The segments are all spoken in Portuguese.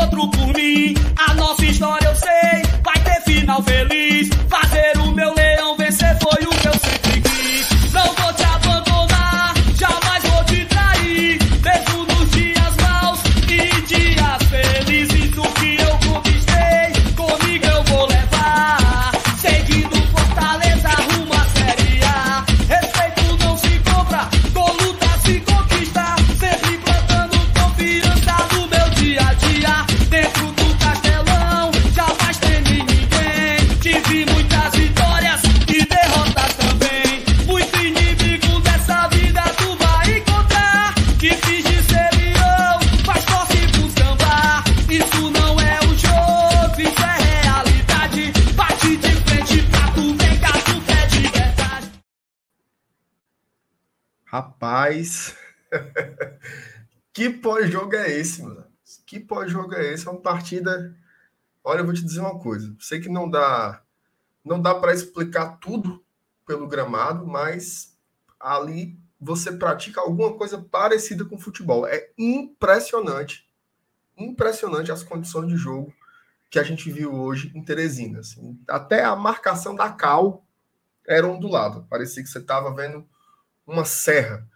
outro por mim. A nossa Rapaz, que pós-jogo é esse, mano? Que pós-jogo é esse? É uma partida. Olha, eu vou te dizer uma coisa. Sei que não dá, não dá para explicar tudo pelo gramado, mas ali você pratica alguma coisa parecida com futebol. É impressionante, impressionante as condições de jogo que a gente viu hoje em Teresina. assim. Até a marcação da Cal era ondulada. Parecia que você estava vendo uma serra.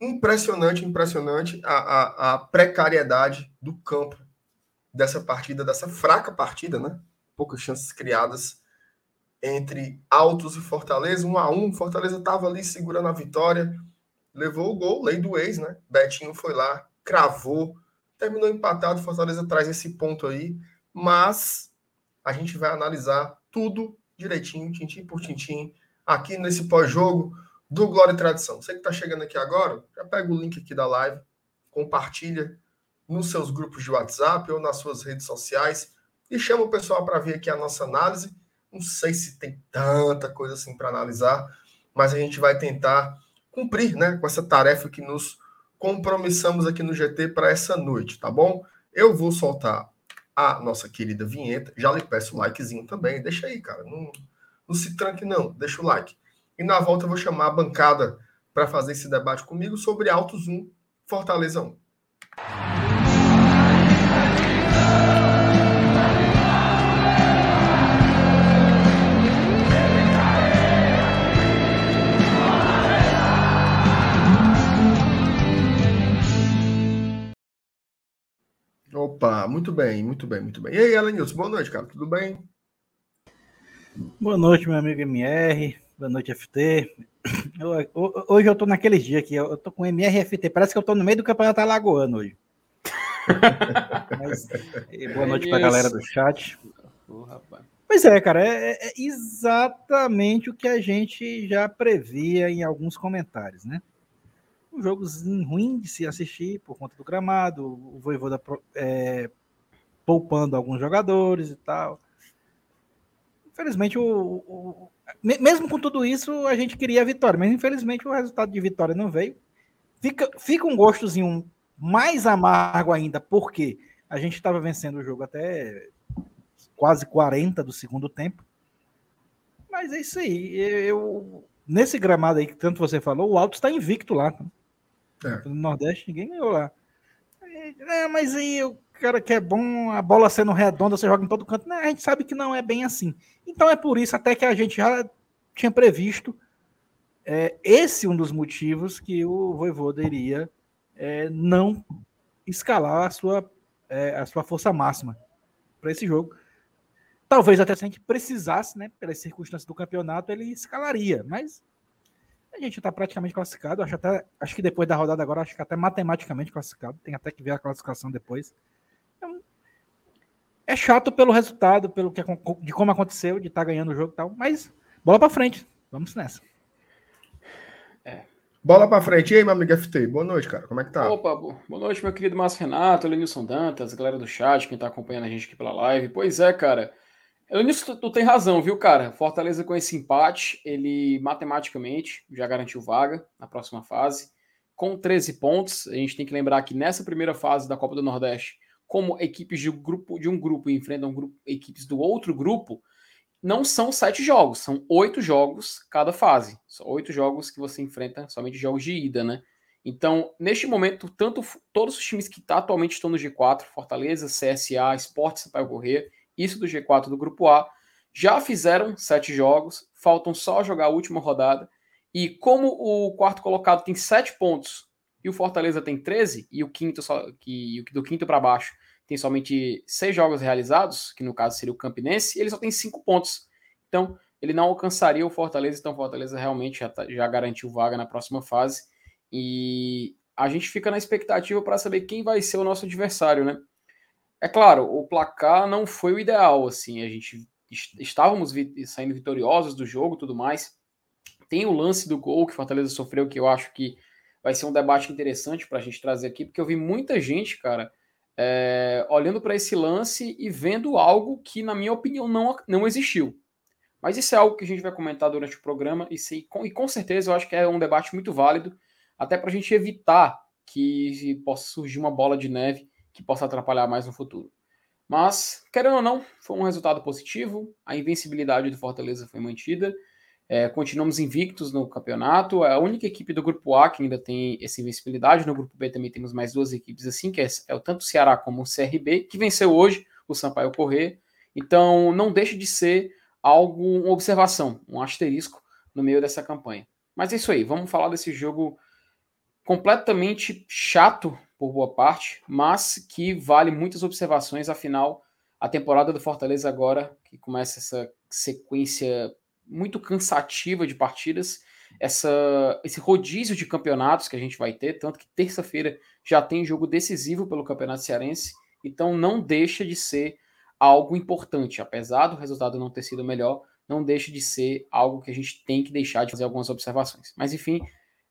Impressionante, impressionante a, a, a precariedade do campo dessa partida, dessa fraca partida, né? Poucas chances criadas entre Altos e Fortaleza, um a um. Fortaleza estava ali segurando a vitória, levou o gol, lei do ex, né? Betinho foi lá, cravou, terminou empatado. Fortaleza traz esse ponto aí, mas a gente vai analisar tudo direitinho, tintim por tintim, aqui nesse pós-jogo do Glória e Tradição. Você que está chegando aqui agora, já pega o link aqui da live, compartilha nos seus grupos de WhatsApp ou nas suas redes sociais e chama o pessoal para ver aqui a nossa análise. Não sei se tem tanta coisa assim para analisar, mas a gente vai tentar cumprir né, com essa tarefa que nos compromissamos aqui no GT para essa noite, tá bom? Eu vou soltar a nossa querida vinheta. Já lhe peço o likezinho também. Deixa aí, cara. Não, não se tranque, não. Deixa o like. E na volta eu vou chamar a bancada para fazer esse debate comigo sobre Autos 1, Fortaleza 1. Opa, muito bem, muito bem, muito bem. E aí, Elenilson, boa noite, cara. Tudo bem? Boa noite, meu amigo MR. Boa noite, FT. Eu- hoje eu tô naqueles dias aqui, eu tô com MR e FT. Parece que eu tô no meio do campeonato alagoano hoje. Mas, boa noite pra galera do chat. Rapaz. Pois é, cara, é, é exatamente o que a gente já previa em alguns comentários, né? Um jogozinho ruim de se assistir por conta do gramado, o Voivoda é, poupando alguns jogadores e tal. Infelizmente, o, mesmo com tudo isso, a gente queria a vitória, mas infelizmente o resultado de vitória não veio. Fica, fica um gostozinho mais amargo ainda, porque a gente estava vencendo o jogo até quase 40 do segundo tempo. Mas é isso aí. Eu, nesse gramado aí que tanto você falou, o Alto está invicto lá. É. No Nordeste, ninguém ganhou lá. É, mas aí o cara que é bom, a bola sendo redonda, você joga em todo canto. A gente sabe que não é bem assim. Então é por isso até que a gente já tinha previsto é, esse um dos motivos que o Voivoda iria é, não escalar a sua, é, a sua força máxima para esse jogo. Talvez até se a gente precisasse, né, pelas circunstâncias do campeonato, ele escalaria, mas a gente está praticamente classificado. Acho, até, acho que depois da rodada agora, acho que até matematicamente classificado. Tem até que ver a classificação depois. É chato pelo resultado, pelo que de como aconteceu, de estar ganhando o jogo e tal, mas bola para frente. Vamos nessa. Bola para frente. E aí, meu amigo FT? Boa noite, cara. Como é que tá? Opa, bo- boa noite, meu querido Márcio Renato, Lenilson Dantas, galera do chat, quem tá acompanhando a gente aqui pela live. Pois é, cara. Lenilson, tu, tu tem razão, viu, cara? Fortaleza com esse empate, ele matematicamente já garantiu vaga na próxima fase. Com 13 pontos, a gente tem que lembrar que nessa primeira fase da Copa do Nordeste, como equipes de um grupo, de um grupo enfrentam grupo, equipes do outro grupo, não são sete jogos, são oito jogos cada fase. São oito jogos que você enfrenta, somente jogos de ida, né? Então, neste momento, tanto todos os times que tá, atualmente estão no G4, Fortaleza, CSA, Esporte Sampaio Correr, isso do G4 do Grupo A, já fizeram sete jogos, faltam só jogar a última rodada. E como o quarto colocado tem sete pontos e o Fortaleza tem 13, e o quinto só, que, do quinto para baixo tem somente seis jogos realizados, que no caso seria o Campinense, ele só tem cinco pontos. Então, ele não alcançaria o Fortaleza, então o Fortaleza realmente já, tá, já garantiu vaga na próxima fase. E a gente fica na expectativa para saber quem vai ser o nosso adversário, né? É claro, o placar não foi o ideal, assim, a gente estávamos vi saindo vitoriosos do jogo, tudo mais. Tem o lance do gol que o Fortaleza sofreu, que eu acho que vai ser um debate interessante para a gente trazer aqui, porque eu vi muita gente, cara, é, olhando para esse lance e vendo algo que, na minha opinião, não, não existiu. Mas isso é algo que a gente vai comentar durante o programa e, se, com, e com certeza eu acho que é um debate muito válido, até para a gente evitar que possa surgir uma bola de neve que possa atrapalhar mais no futuro. Mas, querendo ou não, foi um resultado positivo, a invencibilidade do Fortaleza foi mantida, é, continuamos invictos no campeonato. É a única equipe do grupo A que ainda tem essa invencibilidade. No grupo B também temos mais duas equipes assim, que é, é tanto o Ceará como o CRB, que venceu hoje o Sampaio Correr. Então não deixa de ser algo, uma observação, um asterisco no meio dessa campanha. Mas é isso aí, vamos falar desse jogo completamente chato por boa parte, mas que vale muitas observações, afinal, a temporada do Fortaleza agora, que começa essa sequência muito cansativa de partidas, essa, esse rodízio de campeonatos que a gente vai ter, tanto que terça-feira já tem jogo decisivo pelo Campeonato Cearense, então não deixa de ser algo importante, apesar do resultado não ter sido melhor, não deixa de ser algo que a gente tem que deixar de fazer algumas observações. Mas enfim,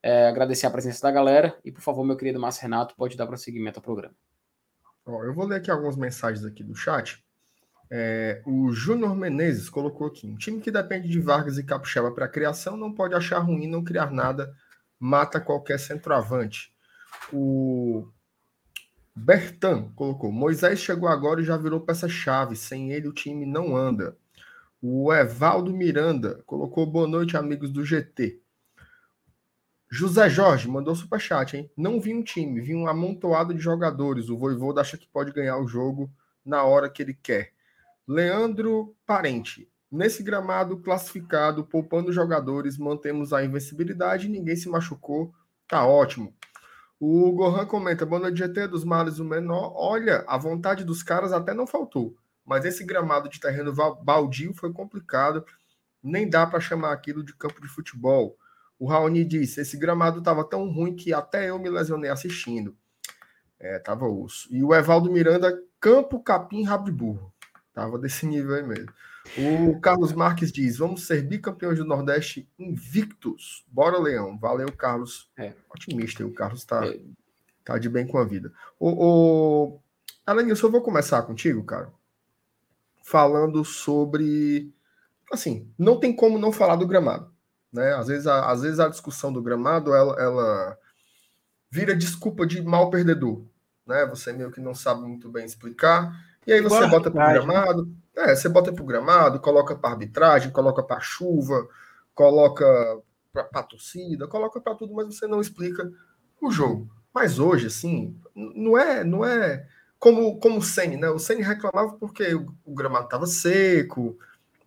é, agradecer a presença da galera e por favor, meu querido Márcio Renato, pode dar prosseguimento ao programa. eu vou ler aqui algumas mensagens aqui do chat. É, o Júnior Menezes colocou aqui: um time que depende de Vargas e Capixaba para criação não pode achar ruim não criar nada, mata qualquer centroavante. O Bertan colocou: Moisés chegou agora e já virou peça-chave, sem ele o time não anda. O Evaldo Miranda colocou: boa noite, amigos do GT. José Jorge mandou superchat, hein? Não vi um time, vi um amontoado de jogadores. O Voivoda acha que pode ganhar o jogo na hora que ele quer. Leandro Parente. Nesse gramado classificado, poupando jogadores, mantemos a invencibilidade, ninguém se machucou, tá ótimo. O Gohan comenta: boa noite, GT dos males o menor. Olha, a vontade dos caras até não faltou, mas esse gramado de terreno baldio foi complicado, nem dá para chamar aquilo de campo de futebol. O Raoni disse: esse gramado estava tão ruim que até eu me lesionei assistindo. É, tava osso. E o Evaldo Miranda, campo, capim, rabo de burro. Tava desse nível aí mesmo. O Carlos Marques diz: vamos ser bicampeões do Nordeste invictos. Bora, Leão. Valeu, Carlos. É. Otimista, o Carlos tá, é. tá de bem com a vida. O, o... Alanilson, eu vou começar contigo, cara, falando sobre. Assim, não tem como não falar do gramado. Né? Às, vezes a, às vezes a discussão do gramado ela, ela vira desculpa de mal perdedor. Né? Você meio que não sabe muito bem explicar. E aí você bota para o gramado, é, você bota para o gramado, coloca para arbitragem, coloca para chuva, coloca para torcida, coloca para tudo, mas você não explica o jogo. Mas hoje, assim, não é, não é como, como o Senna, né? O Senna reclamava porque o, o gramado estava seco,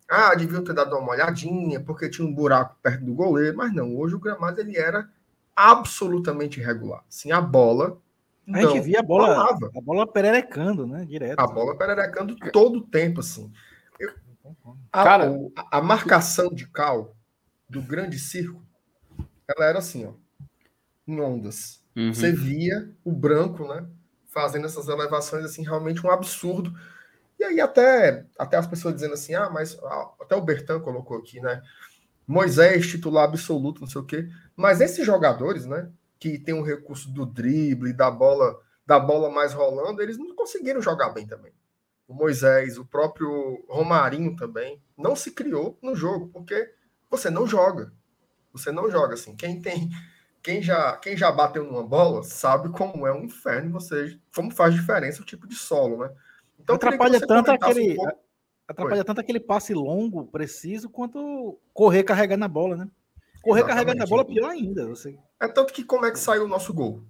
ah, deviam ter dado uma olhadinha, porque tinha um buraco perto do goleiro, mas não, hoje o gramado ele era absolutamente irregular. Assim, a bola a gente via a bola, falava. a bola pererecando, né? Direto. A bola pererecando todo o tempo, assim. Eu, a, Cara, a, a, marcação de cal do grande circo, ela era assim, ó, em ondas. Uhum. Você via o branco, né? Fazendo essas elevações, assim, realmente um absurdo. E aí até, até as pessoas dizendo assim, ah, mas até o Bertan colocou aqui, né? Moisés, titular absoluto, não sei o quê. Mas esses jogadores, né? Que tem um recurso do drible, da bola, da bola mais rolando, eles não conseguiram jogar bem também. O Moisés, o próprio Romarinho também, não se criou no jogo, porque você não joga. Você não joga assim. Quem tem, quem já, quem já bateu numa bola sabe como é um inferno você, como faz diferença o tipo de solo, né? Então atrapalha tanto aquele um atrapalha tanto aquele passe longo, preciso, quanto correr carregar na bola, né? Correr Exatamente. carregando a bola pior ainda. Você... É tanto que como é que saiu o nosso gol?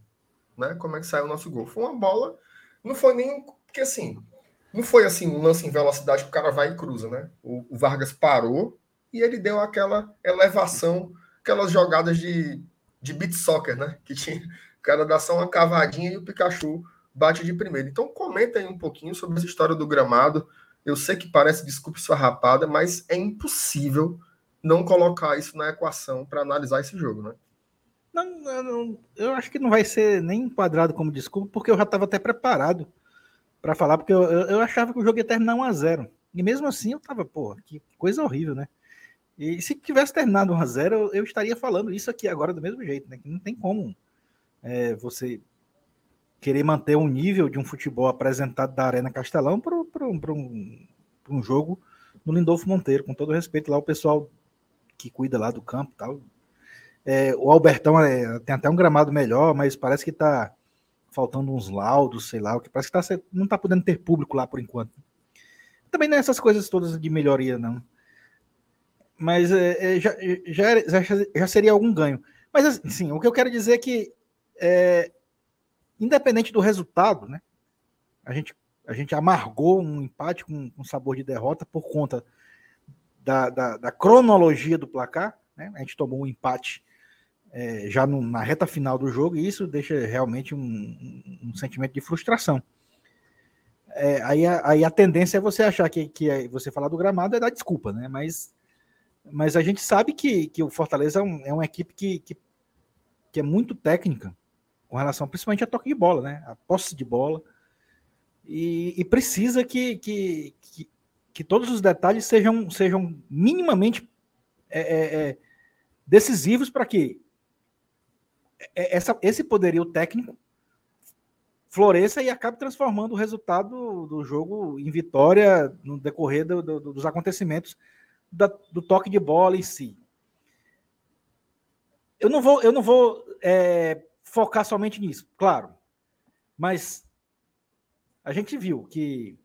Né? Como é que saiu o nosso gol? Foi uma bola. Não foi nem. Porque assim. Não foi assim um lance em velocidade que o cara vai e cruza, né? O, o Vargas parou e ele deu aquela elevação, aquelas jogadas de, de beat soccer, né? Que tinha. O cara dá só uma cavadinha e o Pikachu bate de primeiro. Então comenta aí um pouquinho sobre essa história do gramado. Eu sei que parece desculpa rapada, mas é impossível não colocar isso na equação para analisar esse jogo, né? Não, não, eu acho que não vai ser nem enquadrado como desculpa, porque eu já estava até preparado para falar, porque eu, eu, eu, achava que o jogo ia terminar 1 a 0 E mesmo assim eu tava, pô, que coisa horrível, né? E se tivesse terminado 1 a 0 eu, eu estaria falando isso aqui agora do mesmo jeito, né? Que não tem como é, você querer manter um nível de um futebol apresentado da Arena Castelão para um, um jogo no Lindolfo Monteiro, com todo respeito lá o pessoal que cuida lá do campo tal. É, o Albertão é, tem até um gramado melhor, mas parece que está faltando uns laudos, sei lá, o que parece que tá, não está podendo ter público lá por enquanto. Também não é essas coisas todas de melhoria, não. Mas é, é já, já, já, já, seria algum ganho. Mas assim, o que eu quero dizer é que, é, independente do resultado, né, a gente, a gente amargou um empate com, com sabor de derrota por conta da, da, da cronologia do placar. Né? A gente tomou um empate é, já no, na reta final do jogo e isso deixa realmente um, um, sentimento de frustração. É, aí, a, aí, a, tendência é você achar que, que é, você falar do gramado é dar desculpa, né? Mas, mas a gente sabe que, que o Fortaleza é, um, é uma equipe que, que, que, é muito técnica com relação principalmente a toque de bola, né? A posse de bola. E, e precisa que, que, que, todos os detalhes sejam, sejam minimamente é, é, é decisivos para que essa, esse poderio técnico floresça e acabe transformando o resultado do jogo em vitória no decorrer do, do, dos acontecimentos da, do toque de bola em si. Eu não vou, eu não vou é, focar somente nisso, claro, mas a gente viu que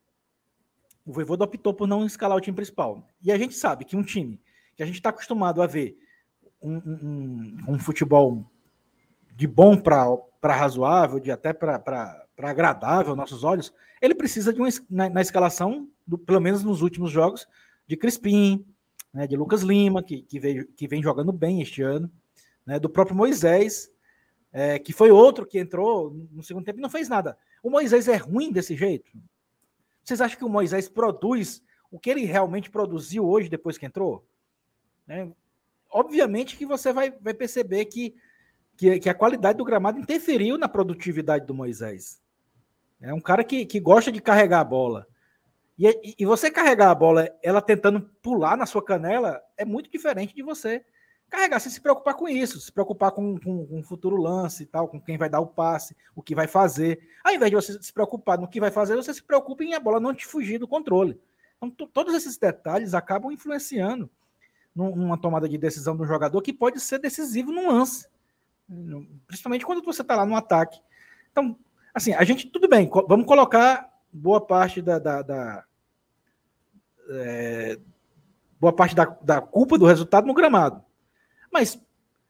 o Voivoda optou por não escalar o time principal. E a gente sabe que um time que a gente está acostumado a ver um, um, um, futebol de bom para razoável, de até para agradável aos nossos olhos, ele precisa de uma na, na escalação, do, pelo menos nos últimos jogos, de Crispim, né, de Lucas Lima, que, que, veio, que vem jogando bem este ano, né, do próprio Moisés, é, que foi outro que entrou no segundo tempo e não fez nada. O Moisés é ruim desse jeito? Vocês acham que o Moisés produz o que ele realmente produziu hoje depois que entrou? Né? Obviamente que você vai, vai perceber que, que, que, a qualidade do gramado interferiu na produtividade do Moisés. É um cara que, que gosta de carregar a bola. E, e você carregar a bola, ela tentando pular na sua canela, é muito diferente de você carregar sem se preocupar com isso, se preocupar com, com, com, o futuro lance e tal, com quem vai dar o passe, o que vai fazer. Ao invés de você se preocupar no que vai fazer, você se preocupa em a bola não te fugir do controle. Então, todos esses detalhes acabam influenciando numa tomada de decisão do jogador que pode ser decisivo no lance. Principalmente quando você está lá no ataque. Então, assim, a gente, tudo bem, vamos colocar boa parte da. da, da é, boa parte da, da culpa do resultado no gramado. Mas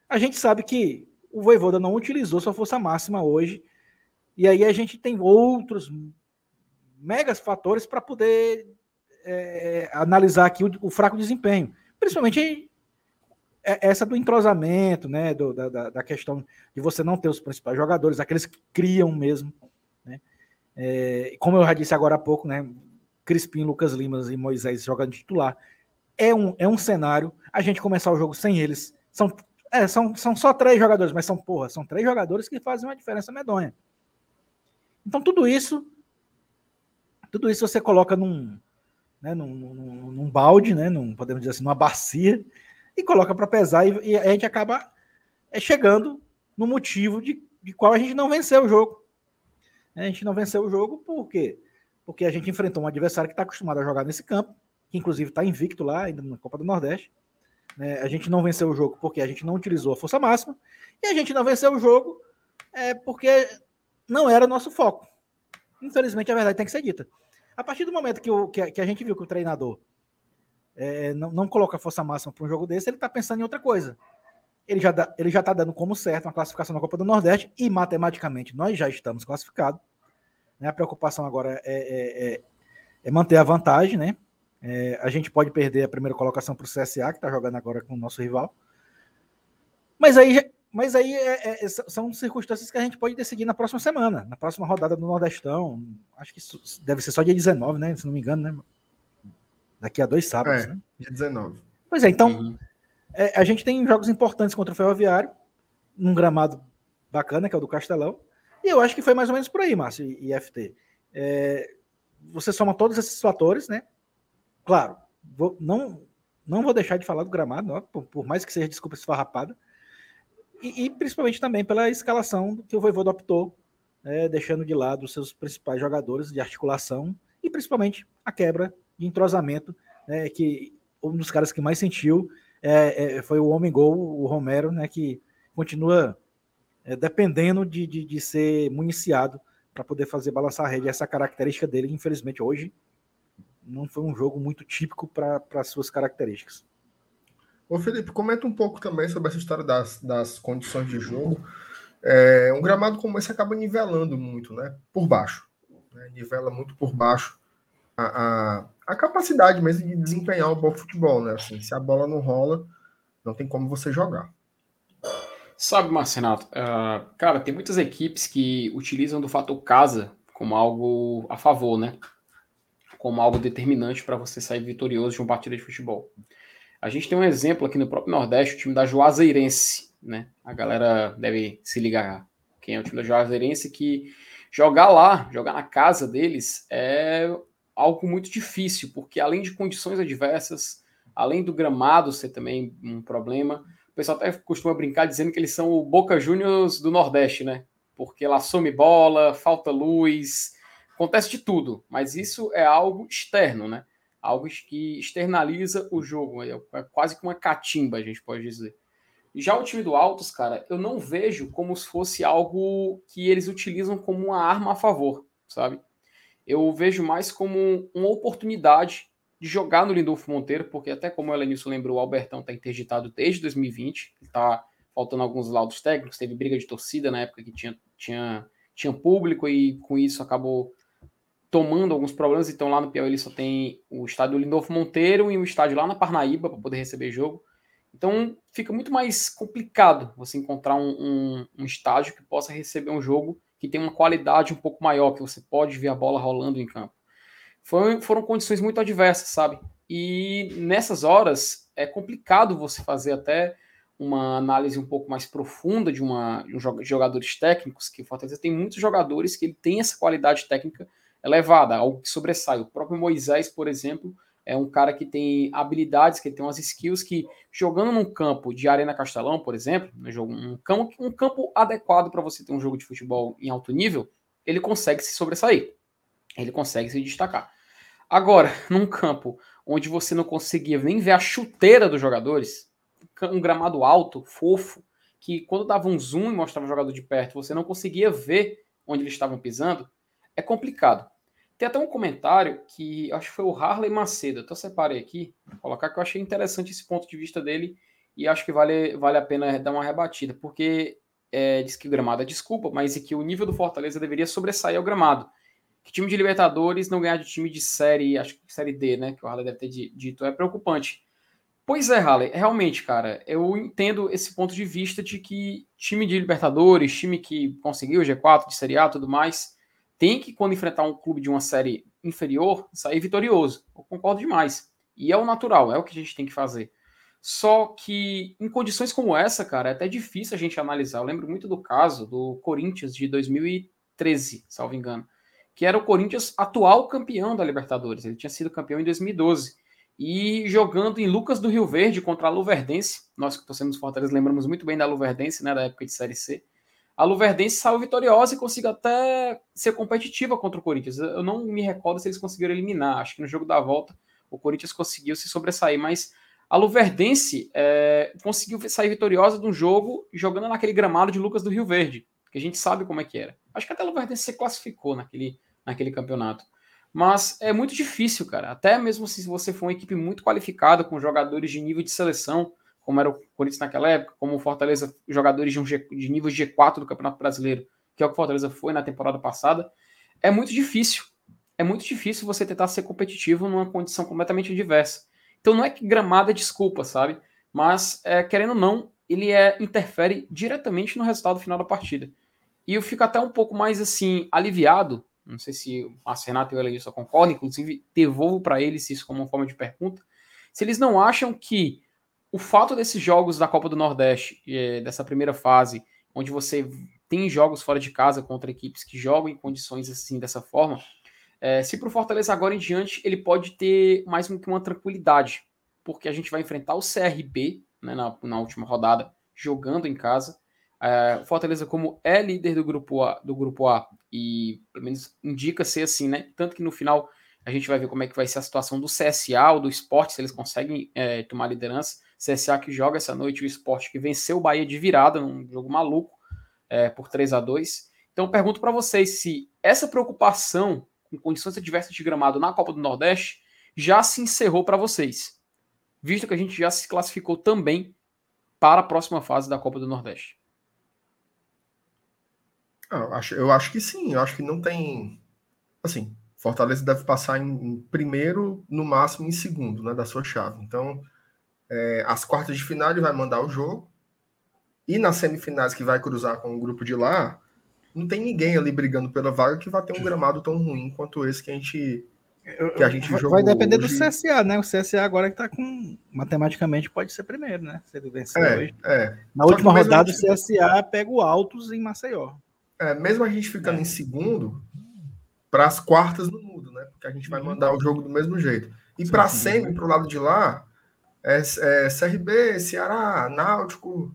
a gente sabe que o Voivoda não utilizou sua força máxima hoje. E aí a gente tem outros megas fatores para poder é, analisar aqui o, o, fraco desempenho. Principalmente essa do entrosamento, né? Do, da, da, questão de você não ter os principais jogadores, aqueles que criam mesmo. Né? É, como eu já disse agora há pouco, né? Crispim, Lucas Limas e Moisés jogando titular. É um, é um cenário. A gente começar o jogo sem eles são, é, são, são só três jogadores, mas são, porra, são três jogadores que fazem uma diferença medonha. Então, tudo isso, tudo isso você coloca num, né, num, num, num balde, né, num, podemos dizer assim, numa bacia, e coloca para pesar, e, e, a gente acaba é, chegando no motivo de, de qual a gente não venceu o jogo. A gente não venceu o jogo por quê? Porque a gente enfrentou um adversário que está acostumado a jogar nesse campo, que inclusive está invicto lá, ainda na Copa do Nordeste, né? A gente não venceu o jogo porque a gente não utilizou a força máxima. E a gente não venceu o jogo é, porque não era nosso foco. Infelizmente, a verdade tem que ser dita. A partir do momento que, o, que, a, que a gente viu que o treinador é, não, não coloca força máxima para um jogo desse, ele está pensando em outra coisa. ele já, dá, ele já tá dando como certo uma classificação na Copa do Nordeste e matematicamente nós já estamos classificados. Né? A preocupação agora é, é, é, é manter a vantagem, né? É, a gente pode perder a primeira colocação para o CSA, que está jogando agora com o nosso rival. Mas aí, mas aí é, é, são circunstâncias que a gente pode decidir na próxima semana, na próxima rodada do Nordestão. Acho que deve ser só dia 19, né? Se não me engano, né? Daqui a dois sábados, é, né? Dia 19. Pois é, então uhum. É, a gente tem jogos importantes contra o Ferroviário, num gramado bacana, que é o do Castelão. E eu acho que foi mais ou menos por aí, Márcio e, e FT. É, você soma todos esses fatores, né? Claro, vou, não, não vou deixar de falar do gramado, ó, por, por, mais que seja desculpa esfarrapada. E, e, principalmente também pela escalação que o Voivoda optou, né, deixando de lado os seus principais jogadores de articulação e principalmente a quebra de entrosamento, né, que um dos caras que mais sentiu é, é, foi o homem gol, o Romero, né, que continua é, dependendo de, de, de, ser municiado para poder fazer balançar a rede. Essa característica dele, infelizmente, hoje não foi um jogo muito típico para as suas características. Ô Felipe, comenta um pouco também sobre essa história das, das condições de jogo. É, um gramado como esse acaba nivelando muito, né? Por baixo. Né? Nivela muito por baixo a, a, a, capacidade mesmo de desempenhar um bom futebol, né? Assim, se a bola não rola, não tem como você jogar. Sabe, Marcenato, uh, cara, tem muitas equipes que utilizam do fator casa como algo a favor, né? Como algo determinante para você sair vitorioso de uma partida de futebol. A gente tem um exemplo aqui no próprio Nordeste, o time da Juazeirense, né? A galera deve se ligar quem é o time da Juazeirense que jogar lá, jogar na casa deles é algo muito difícil, porque além de condições adversas, além do gramado ser também um problema, o pessoal até costuma brincar dizendo que eles são o Boca Juniors do Nordeste, né? Porque lá some bola, falta luz, acontece de tudo, mas isso é algo externo, né? Algo que externaliza o jogo, é quase que uma catimba, a gente pode dizer. Já o time do Altos, cara, eu não vejo como se fosse algo que eles utilizam como uma arma a favor, sabe? eu vejo mais como uma oportunidade de jogar no Lindolfo Monteiro, porque até como o Elenilson lembrou, o Albertão está interditado desde 2020, está faltando alguns laudos técnicos, teve briga de torcida na época que tinha, tinha, tinha público e com isso acabou tomando alguns problemas, então lá no Piauí ele só tem o estádio Lindolfo Monteiro e o estádio lá na Parnaíba para poder receber jogo. Então fica muito mais complicado você encontrar um, um, um estádio que possa receber um jogo que tem uma qualidade um pouco maior, que você pode ver a bola rolando em campo. Foi, foram condições muito adversas, sabe? E nessas horas é complicado você fazer até uma análise um pouco mais profunda de, uma, um, de jogadores técnicos, que o Fortaleza tem muitos jogadores que ele tem essa qualidade técnica elevada, algo que sobressai. O próprio Moisés, por exemplo, é um cara que tem habilidades, que tem umas skills que, jogando num campo de Arena Castelão, por exemplo, um campo, um campo adequado para você ter um jogo de futebol em alto nível, ele consegue se sobressair. Ele consegue se destacar. Agora, num campo onde você não conseguia nem ver a chuteira dos jogadores, um gramado alto, fofo, que quando dava um zoom e mostrava o jogador de perto, você não conseguia ver onde eles estavam pisando, é complicado. Tem até um comentário que acho que foi o Harley Macedo. Então separei aqui, vou colocar que eu achei interessante esse ponto de vista dele e acho que vale, vale a pena dar uma rebatida, porque é, diz que o gramado é desculpa, mas é que o nível do Fortaleza deveria sobressair ao gramado. Que time de Libertadores não ganhar de time de série, acho que série D, né? Que o Harley deve ter dito, é preocupante. Pois é, Harley, realmente, cara, eu entendo esse ponto de vista de que time de Libertadores, time que conseguiu o G4 de Série A e tudo mais, tem que, quando enfrentar um clube de uma série inferior, sair vitorioso. Eu concordo demais. E é o natural, é o que a gente tem que fazer. Só que em condições como essa, cara, é até difícil a gente analisar. Eu lembro muito do caso do Corinthians de 2013, salvo engano, que era o Corinthians atual campeão da Libertadores. Ele tinha sido campeão em 2012. E jogando em Lucas do Rio Verde contra a Luverdense. Nós que torcemos Fortaleza lembramos muito bem da Luverdense, né, da época de Série C a Luverdense saiu vitoriosa e conseguiu até ser competitiva contra o Corinthians. Eu não me recordo se eles conseguiram eliminar. Acho que no jogo da volta o Corinthians conseguiu se sobressair, mas a Luverdense é, conseguiu sair vitoriosa de um jogo jogando naquele gramado de Lucas do Rio Verde, que a gente sabe como é que era. Acho que até a Luverdense se classificou naquele, naquele campeonato. Mas é muito difícil, cara. Até mesmo se você for uma equipe muito qualificada, com jogadores de nível de seleção, como era o Corinthians naquela época, como o Fortaleza, jogadores de, um G, de nível G4 do Campeonato Brasileiro, que é o que o Fortaleza foi na temporada passada, é muito difícil. É muito difícil você tentar ser competitivo numa condição completamente diversa. Então não é que gramado é desculpa, sabe? Mas, é, querendo ou não, ele é, interfere diretamente no resultado final da partida. E eu fico até um pouco mais assim, aliviado. Não sei se o Márcio e o Elenilson concordam, inclusive devolvo para eles isso como uma forma de pergunta. Se eles não acham que o fato desses jogos da Copa do Nordeste, é, dessa primeira fase, onde você tem jogos fora de casa contra equipes que jogam em condições assim, dessa forma, é, se para o Fortaleza agora em diante, ele pode ter mais que uma tranquilidade, porque a gente vai enfrentar o CRB né, na, na última rodada, jogando em casa. É, o Fortaleza, como é líder do grupo A, do grupo A e pelo menos indica ser assim, né? Tanto que no final a gente vai ver como é que vai ser a situação do CSA ou do esporte, se eles conseguem é, tomar liderança. CSA que joga essa noite, o esporte que venceu o Bahia de virada num jogo maluco é, por 3 a 2 Então pergunto para vocês se essa preocupação com condições adversas de gramado na Copa do Nordeste já se encerrou para vocês, visto que a gente já se classificou também para a próxima fase da Copa do Nordeste. Ah, eu acho, eu acho que sim, eu acho que não tem. Assim, Fortaleza deve passar em, em primeiro, no máximo em segundo, né, da sua chave. Então, é, as quartas de final ele vai mandar o jogo. E nas semifinais que vai cruzar com o grupo de lá, não tem ninguém ali brigando pela vaga que vai ter um gramado tão ruim quanto esse que a gente que a gente vai, jogou vai depender hoje. do CSA, né? O CSA agora que tá com matematicamente pode ser primeiro, né? Se ele vencer É, hoje. é. Na Só última rodada a o gente- CSA pega o Altos em Maceió. É, mesmo a gente É. ficando em segundo, para as quartas não muda, né? Porque a gente vai Uhum. mandar o jogo do mesmo jeito. E para sim. semi, para o lado de lá, é, é CRB, Ceará, Náutico,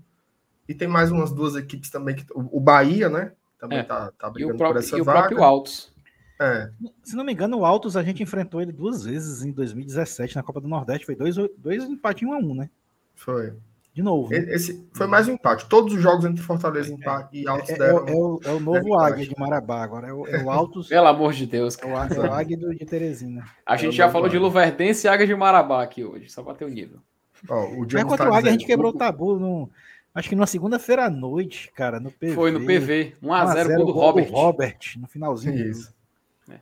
e tem mais umas duas equipes também, que o o Bahia, né? Também É. tá, tá E o brigando por próprio, essa e o vaga. próprio Altos. É, Se não me engano, o Altos a gente enfrentou ele duas vezes em 2017 na Copa do Nordeste. Foi dois, dois empates um a um, né? foi. De novo. Né? Esse foi mais um empate. Todos os jogos entre Fortaleza empate e Altos É, é, deram. é o, é o novo. Águia de Marabá. Agora é o, é o Altos. Pelo amor de Deus. É o, Á- é o Águia do- de Teresina. A É gente o já falou de Águia. Luverdense e Águia de Marabá aqui hoje, só para ter o nível. Ó, o Mas contra tá o Águia a gente quebrou o- tabu no, acho que numa segunda-feira à noite, cara, no PV. Foi no PV, 1x0 1x0 gol do Robert. Robert, no finalzinho. Isso.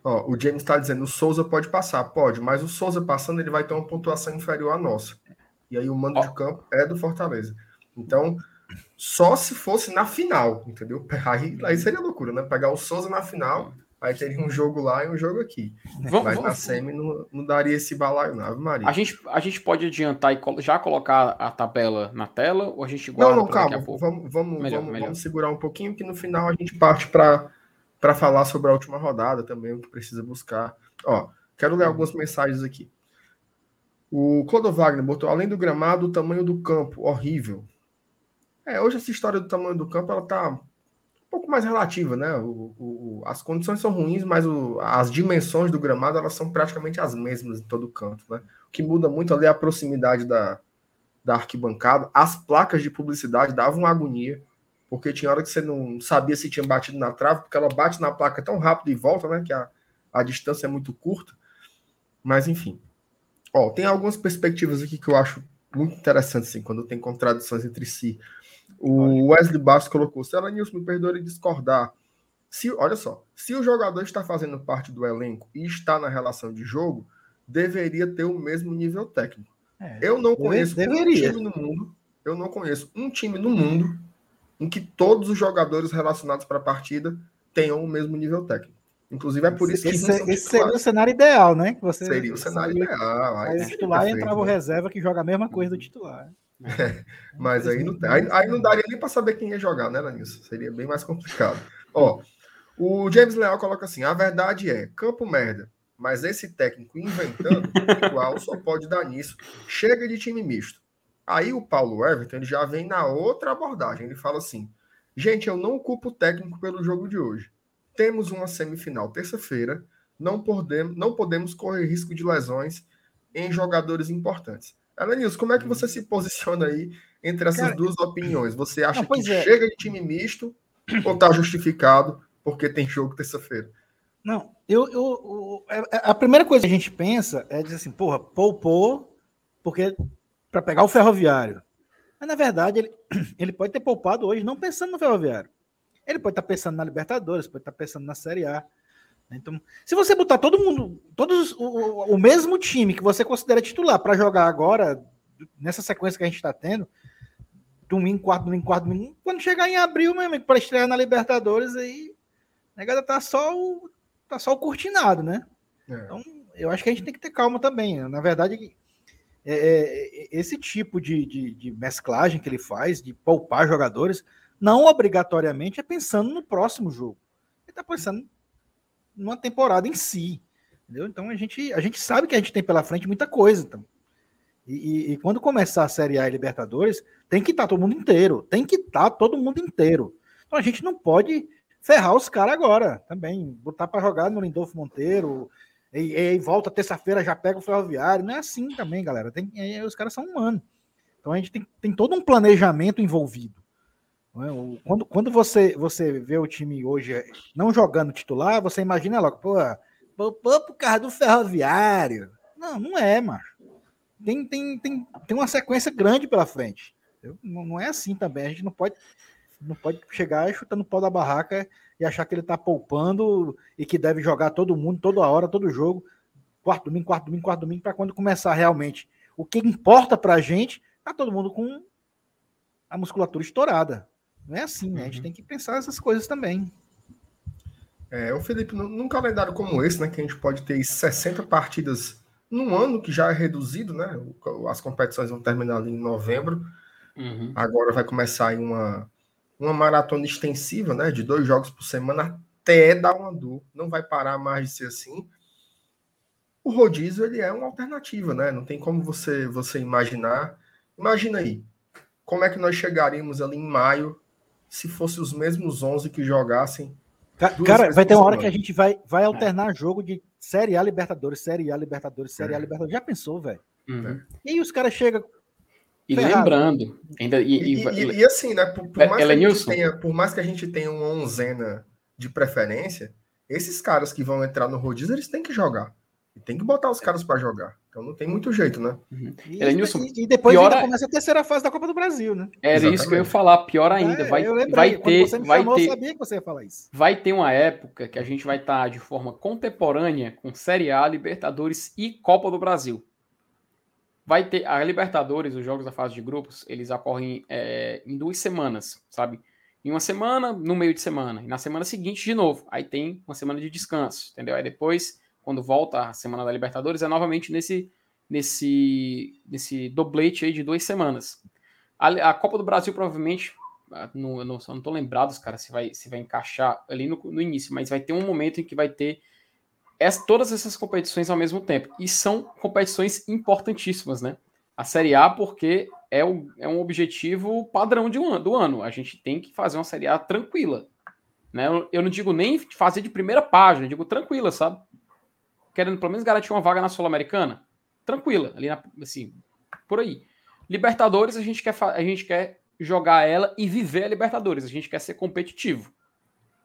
Ó, o James está dizendo o Souza pode passar, pode, mas o Souza passando ele vai ter uma pontuação inferior à nossa. E aí o mando Ó. de campo é do Fortaleza. Então, só se fosse na final, entendeu? Aí, aí seria loucura, né? Pegar o Souza na final, aí teria um jogo lá e um jogo aqui. Vamos- Mas na vamos- semi não, não daria esse balaio, não, Maria. a, gente, a gente pode adiantar e já colocar a tabela na tela ou a gente Não, guarda não, daqui calma. Vamos, vamos, Melhor, vamos, melhor. vamos segurar um pouquinho, que no final a gente parte para para falar sobre a última rodada também, o que precisa buscar. Ó, quero ler algumas mensagens aqui. O Clodo Wagner botou, além do gramado, o tamanho do campo, horrível. É, hoje essa história do tamanho do campo, ela tá um pouco mais relativa, né? O, o- as condições são ruins, mas o- as dimensões do gramado, elas são praticamente as mesmas em todo o canto, né? O que muda muito ali é a proximidade da, da arquibancada. As placas de publicidade davam agonia, porque tinha hora que você não sabia se tinha batido na trave, porque ela bate na placa tão rápido e volta, né? Que a, a distância é muito curta. Mas, enfim. Ó, tem algumas perspectivas aqui que eu acho muito interessantes, assim, quando tem contradições entre si. O Wesley Bastos colocou, se ela Nilson me perdoe discordar. Se, olha só, se o jogador está fazendo parte do elenco e está na relação de jogo, deveria ter o mesmo nível técnico. É. Eu não conheço deveria. um time no mundo, eu não conheço um time no mundo em que todos os jogadores relacionados para a partida tenham o mesmo nível técnico. Inclusive é por isso que esse, esse seria o cenário ideal, né? Que você seria o cenário ideal. Aí Aí o seria titular perfeito, entrava o né? reserva que joga a mesma coisa do titular. Mas aí não, aí, aí não daria nem para saber quem ia jogar, né, Lanilson? Seria bem mais complicado. Ó, o James Leal coloca assim: a verdade é, campo merda, mas esse técnico inventando, igual só pode dar nisso. Chega de time misto. Aí o Paulo Everton ele já vem na outra abordagem. Ele fala assim: gente, eu não culpo o técnico pelo jogo de hoje. Temos uma semifinal terça-feira, não podemos, não podemos correr risco de lesões em jogadores importantes. Elenilson, como é que você se posiciona aí entre essas Cara, duas opiniões? Você acha Não, que é. chega de time misto ou está justificado porque tem jogo terça-feira? Não, eu, eu, eu- a a primeira coisa que a gente pensa é dizer assim, porra, poupou, porque para pegar o ferroviário. Mas na verdade, ele, ele pode ter poupado hoje não pensando no Ferroviário. Ele pode estar pensando na Libertadores, pode estar pensando na Série A. Então, se você botar todo mundo, todos o, o mesmo time que você considera titular para jogar agora, nessa sequência que a gente está tendo, domingo, quarto, domingo, quarto, domingo, quando chegar em abril, mesmo, para estrear na Libertadores, aí a negada tá só o, tá só o curtinado, né? É. Então, eu acho que a gente tem que ter calma também. Na verdade, é, é, esse tipo de, de, de, mesclagem que ele faz, de poupar jogadores, não obrigatoriamente é pensando no próximo jogo. Ele está pensando numa temporada em si. Entendeu? Então a gente, a gente sabe que a gente tem pela frente muita coisa. Então. E, e, e quando começar a Série A e Libertadores, tem que estar tá todo mundo inteiro. Tem que estar tá todo mundo inteiro. Então a gente não pode ferrar os caras agora também. Botar para jogar no Lindolfo Monteiro. E, e volta terça-feira, já pega o ferroviário. Não é assim também, galera. Tem, os caras são humanos. Então a gente tem, tem todo um planejamento envolvido. É? Quando, quando você, você vê o time hoje não jogando titular, você imagina logo, pô, pô por causa do ferroviário. Não, não é, macho. Tem, tem, tem, tem uma sequência grande pela frente. Não, não é assim também. A gente não pode, não pode chegar chutando o pau da barraca e achar que ele tá poupando e que deve jogar todo mundo, toda hora, todo jogo, quarto domingo, quarto domingo, quarto domingo, para quando começar realmente o que importa pra gente, tá todo mundo com a musculatura estourada. Não é assim, né? A gente uhum. tem que pensar essas coisas também. É, o Felipe, num calendário como esse, né, que a gente pode ter 60 partidas num ano que já é reduzido, né? As competições vão terminar ali em novembro. Uhum. Agora vai começar uma, uma maratona extensiva, né? De dois jogos por semana até dar uma dor. Não vai parar mais de ser assim. O rodízio ele é uma alternativa, né? Não tem como você você imaginar. Imagina aí, como é que nós chegaríamos ali em maio se fosse os mesmos 11 que jogassem. Cara, vai ter uma hora que a gente vai, vai alternar jogo de Série A Libertadores, Série A Libertadores, Série é. A Libertadores. Já pensou, velho? Uhum. E aí os caras chegam. E ferrado. lembrando, ainda. E, e, e, e, assim, né? Por, por, mais que tenha, por, mais que a gente tenha uma onzena de preferência, esses caras que vão entrar no rodízio, eles têm que jogar. E tem que botar os caras para jogar. Então não tem muito jeito, né? Uhum. E, Elenilson, e, depois pior... ainda começa a terceira fase da Copa do Brasil, né? Era Exatamente. isso que eu ia falar, pior ainda. Vai, é, vai ter. vai chamou, ter, eu sabia que você ia falar isso. Vai ter uma época que a gente vai estar tá de forma contemporânea com Série A, Libertadores e Copa do Brasil. Vai ter. A Libertadores, os jogos da fase de grupos, eles ocorrem é, em duas semanas, sabe? Em uma semana, no meio de semana. E na semana seguinte, de novo. Aí tem uma semana de descanso, entendeu? Aí depois quando volta a semana da Libertadores, é novamente nesse, nesse, nesse doblete aí de duas semanas. A, a Copa do Brasil provavelmente, ah, não, eu não, tô lembrado, cara, se vai, se vai encaixar ali no, no início, mas vai ter um momento em que vai ter todas essas competições ao mesmo tempo. E são competições importantíssimas, né? A Série A, porque é, o, é um objetivo padrão de um, do ano. A gente tem que fazer uma Série A tranquila. Né? Eu, eu não digo nem fazer de primeira página, digo tranquila, sabe? Querendo pelo menos garantir uma vaga na Sul-Americana, tranquila, ali na, assim, por aí. Libertadores, a gente, quer, a gente quer jogar ela e viver a Libertadores, a gente quer ser competitivo,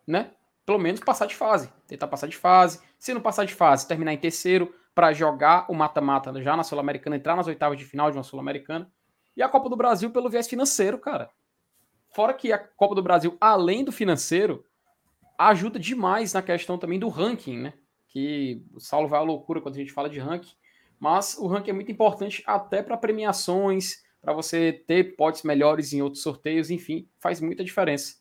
né? Pelo menos passar de fase, tentar passar de fase. Se não passar de fase, terminar em terceiro para jogar o mata-mata já na Sul-Americana, entrar nas oitavas de final de uma Sul-Americana. E a Copa do Brasil pelo viés financeiro, cara. Fora que a Copa do Brasil, além do financeiro, ajuda demais na questão também do ranking, né? Que o Saulo vai à loucura quando a gente fala de ranking, mas o ranking é muito importante até para premiações, para você ter potes melhores em outros sorteios, enfim, faz muita diferença.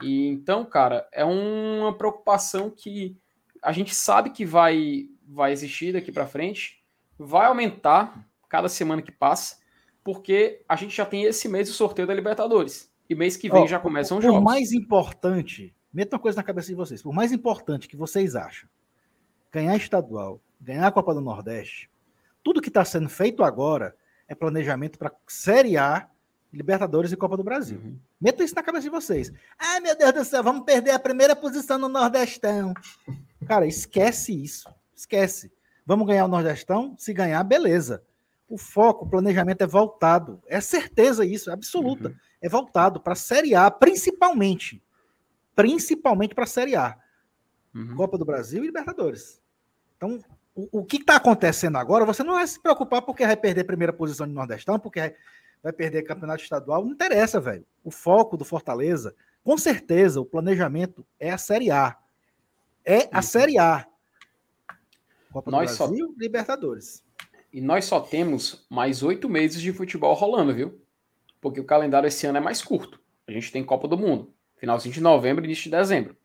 E então, cara, é uma preocupação que a gente sabe que vai vai existir daqui para frente, vai aumentar cada semana que passa, porque a gente já tem esse mês o sorteio da Libertadores. E mês que vem oh, já começam os jogos. Por mais importante, meta uma coisa na cabeça de vocês, por mais importante que vocês acham ganhar estadual, ganhar a Copa do Nordeste, tudo que está sendo feito agora é planejamento para Série A, Libertadores e Copa do Brasil. Uhum. Meta isso na cabeça de vocês. Ah, meu Deus do céu, vamos perder a primeira posição no Nordestão. Cara, esquece isso. Esquece. Vamos ganhar o Nordestão? Se ganhar, beleza. O foco, o planejamento é voltado. É certeza isso, é absoluta. Uhum. É voltado para a Série A, principalmente. Principalmente para a Série A. Uhum. Copa do Brasil e Libertadores. Então, o, o que está acontecendo agora, você não vai se preocupar porque vai perder a primeira posição de Nordestão, porque vai perder campeonato estadual, não interessa, velho. O foco do Fortaleza, com certeza, o planejamento é a Série A. É a Série A. Copa nós do Brasil, só... Libertadores. E nós só temos mais oito meses de futebol rolando, viu? Porque o calendário esse ano é mais curto. A gente tem Copa do Mundo. Finalzinho de novembro, início de dezembro.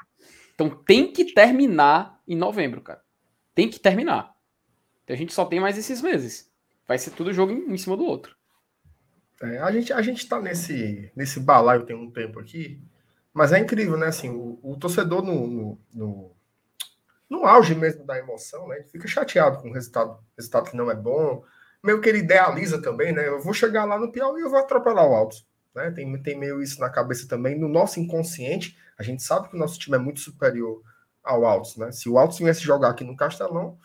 Então tem que terminar em novembro, cara. Tem que terminar. Então a gente só tem mais esses meses. Vai ser tudo jogo em, em cima do outro. É, a gente a gente tá nesse nesse balaio tem um tempo aqui, mas é incrível, né? Assim, o, o torcedor no, no, no, no, auge mesmo da emoção, né? Ele fica chateado com o resultado, resultado que não é bom. Meio que ele idealiza também, né? Eu vou chegar lá no Piauí e eu vou atropelar o Altos. Né? Tem, tem meio isso na cabeça também. No nosso inconsciente, a gente sabe que o nosso time é muito superior ao Altos, né? Se o Altos viesse jogar aqui no Castelão,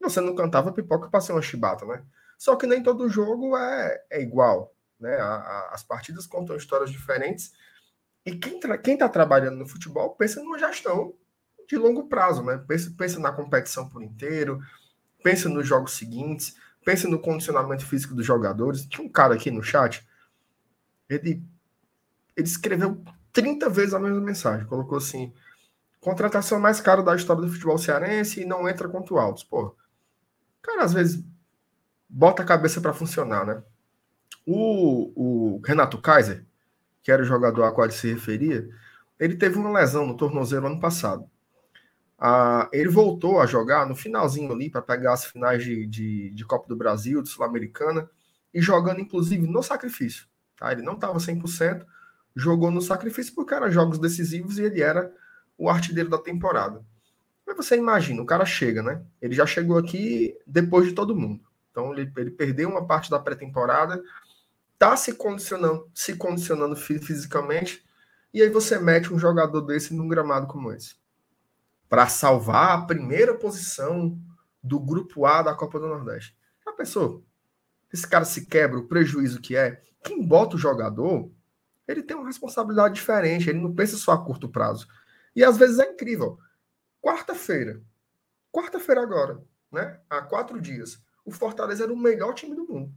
você não cantava pipoca para ser uma chibata, né? Só que nem todo jogo é, é igual, né? A, a, as partidas contam histórias diferentes e quem quem está trabalhando no futebol pensa numa gestão de longo prazo, né? Pensa, pensa na competição por inteiro, pensa nos jogos seguintes, pensa no condicionamento físico dos jogadores. Tinha um cara aqui no chat, ele, ele escreveu 30 vezes a mesma mensagem, colocou assim: contratação mais cara da história do futebol cearense e não entra contra o. Pô, cara, às vezes bota a cabeça para funcionar, né? O, o Renato Kaiser, que era o jogador a qual ele se referia, ele teve uma lesão no tornozelo ano passado. Ah, ele voltou a jogar no finalzinho ali para pegar as finais de, de, de Copa do Brasil, de Sul-Americana, e jogando inclusive no sacrifício. Tá? Ele não estava 100%, jogou no sacrifício porque eram jogos decisivos e ele era o artilheiro da temporada. Mas você imagina, o cara chega, né? Ele já chegou aqui depois de todo mundo. Então ele, ele perdeu uma parte da pré-temporada, tá se condicionando, se condicionando fisicamente, e aí você mete um jogador desse num gramado como esse. Para salvar a primeira posição do grupo A da Copa do Nordeste. Já pensou? Esse cara se quebra, o prejuízo que é. Quem bota o jogador, ele tem uma responsabilidade diferente, ele não pensa só a curto prazo. E às vezes é incrível. Quarta-feira, quarta-feira agora, né? Há quatro dias, o Fortaleza era o melhor time do mundo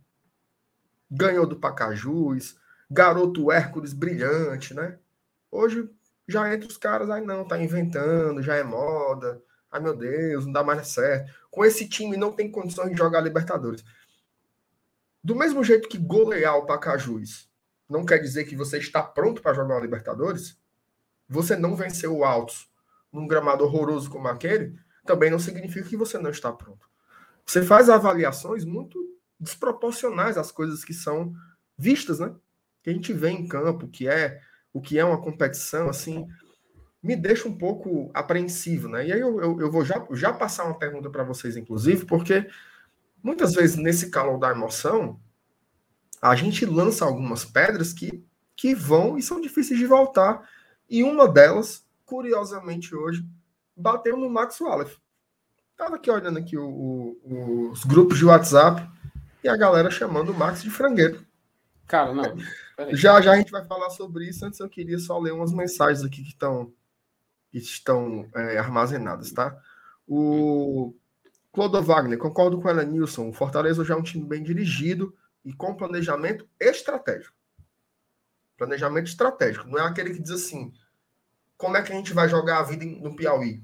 ganhou do Pacajus, garoto Hércules brilhante, né? Hoje já entre os caras, aí não, tá inventando, já é moda. Ai meu Deus, não dá mais certo. Com esse time não tem condições de jogar Libertadores. Do mesmo jeito que golear o Pacajus não quer dizer que você está pronto para jogar uma Libertadores, você não venceu o Altos num gramado horroroso como aquele, também não significa que você não está pronto. Você faz avaliações muito desproporcionais às coisas que são vistas, né? Que a gente vê em campo, que é o que é uma competição, assim, me deixa um pouco apreensivo, né? E aí eu, eu, eu vou já, já passar uma pergunta para vocês, inclusive, porque muitas vezes nesse calor da emoção, a gente lança algumas pedras que, que vão e são difíceis de voltar. E uma delas, curiosamente hoje, bateu no Max Wallace. Estava aqui olhando aqui o, o, os grupos de WhatsApp e a galera chamando o Max de frangueiro. Cara, não. Já já a gente vai falar sobre isso. Antes eu queria só ler umas mensagens aqui que estão, que estão é, armazenadas, tá? O Clodo Wagner, concordo com ela, Nilson. O Fortaleza já é um time bem dirigido e com planejamento estratégico. Planejamento estratégico. Não é aquele que diz assim: como é que a gente vai jogar a vida no Piauí?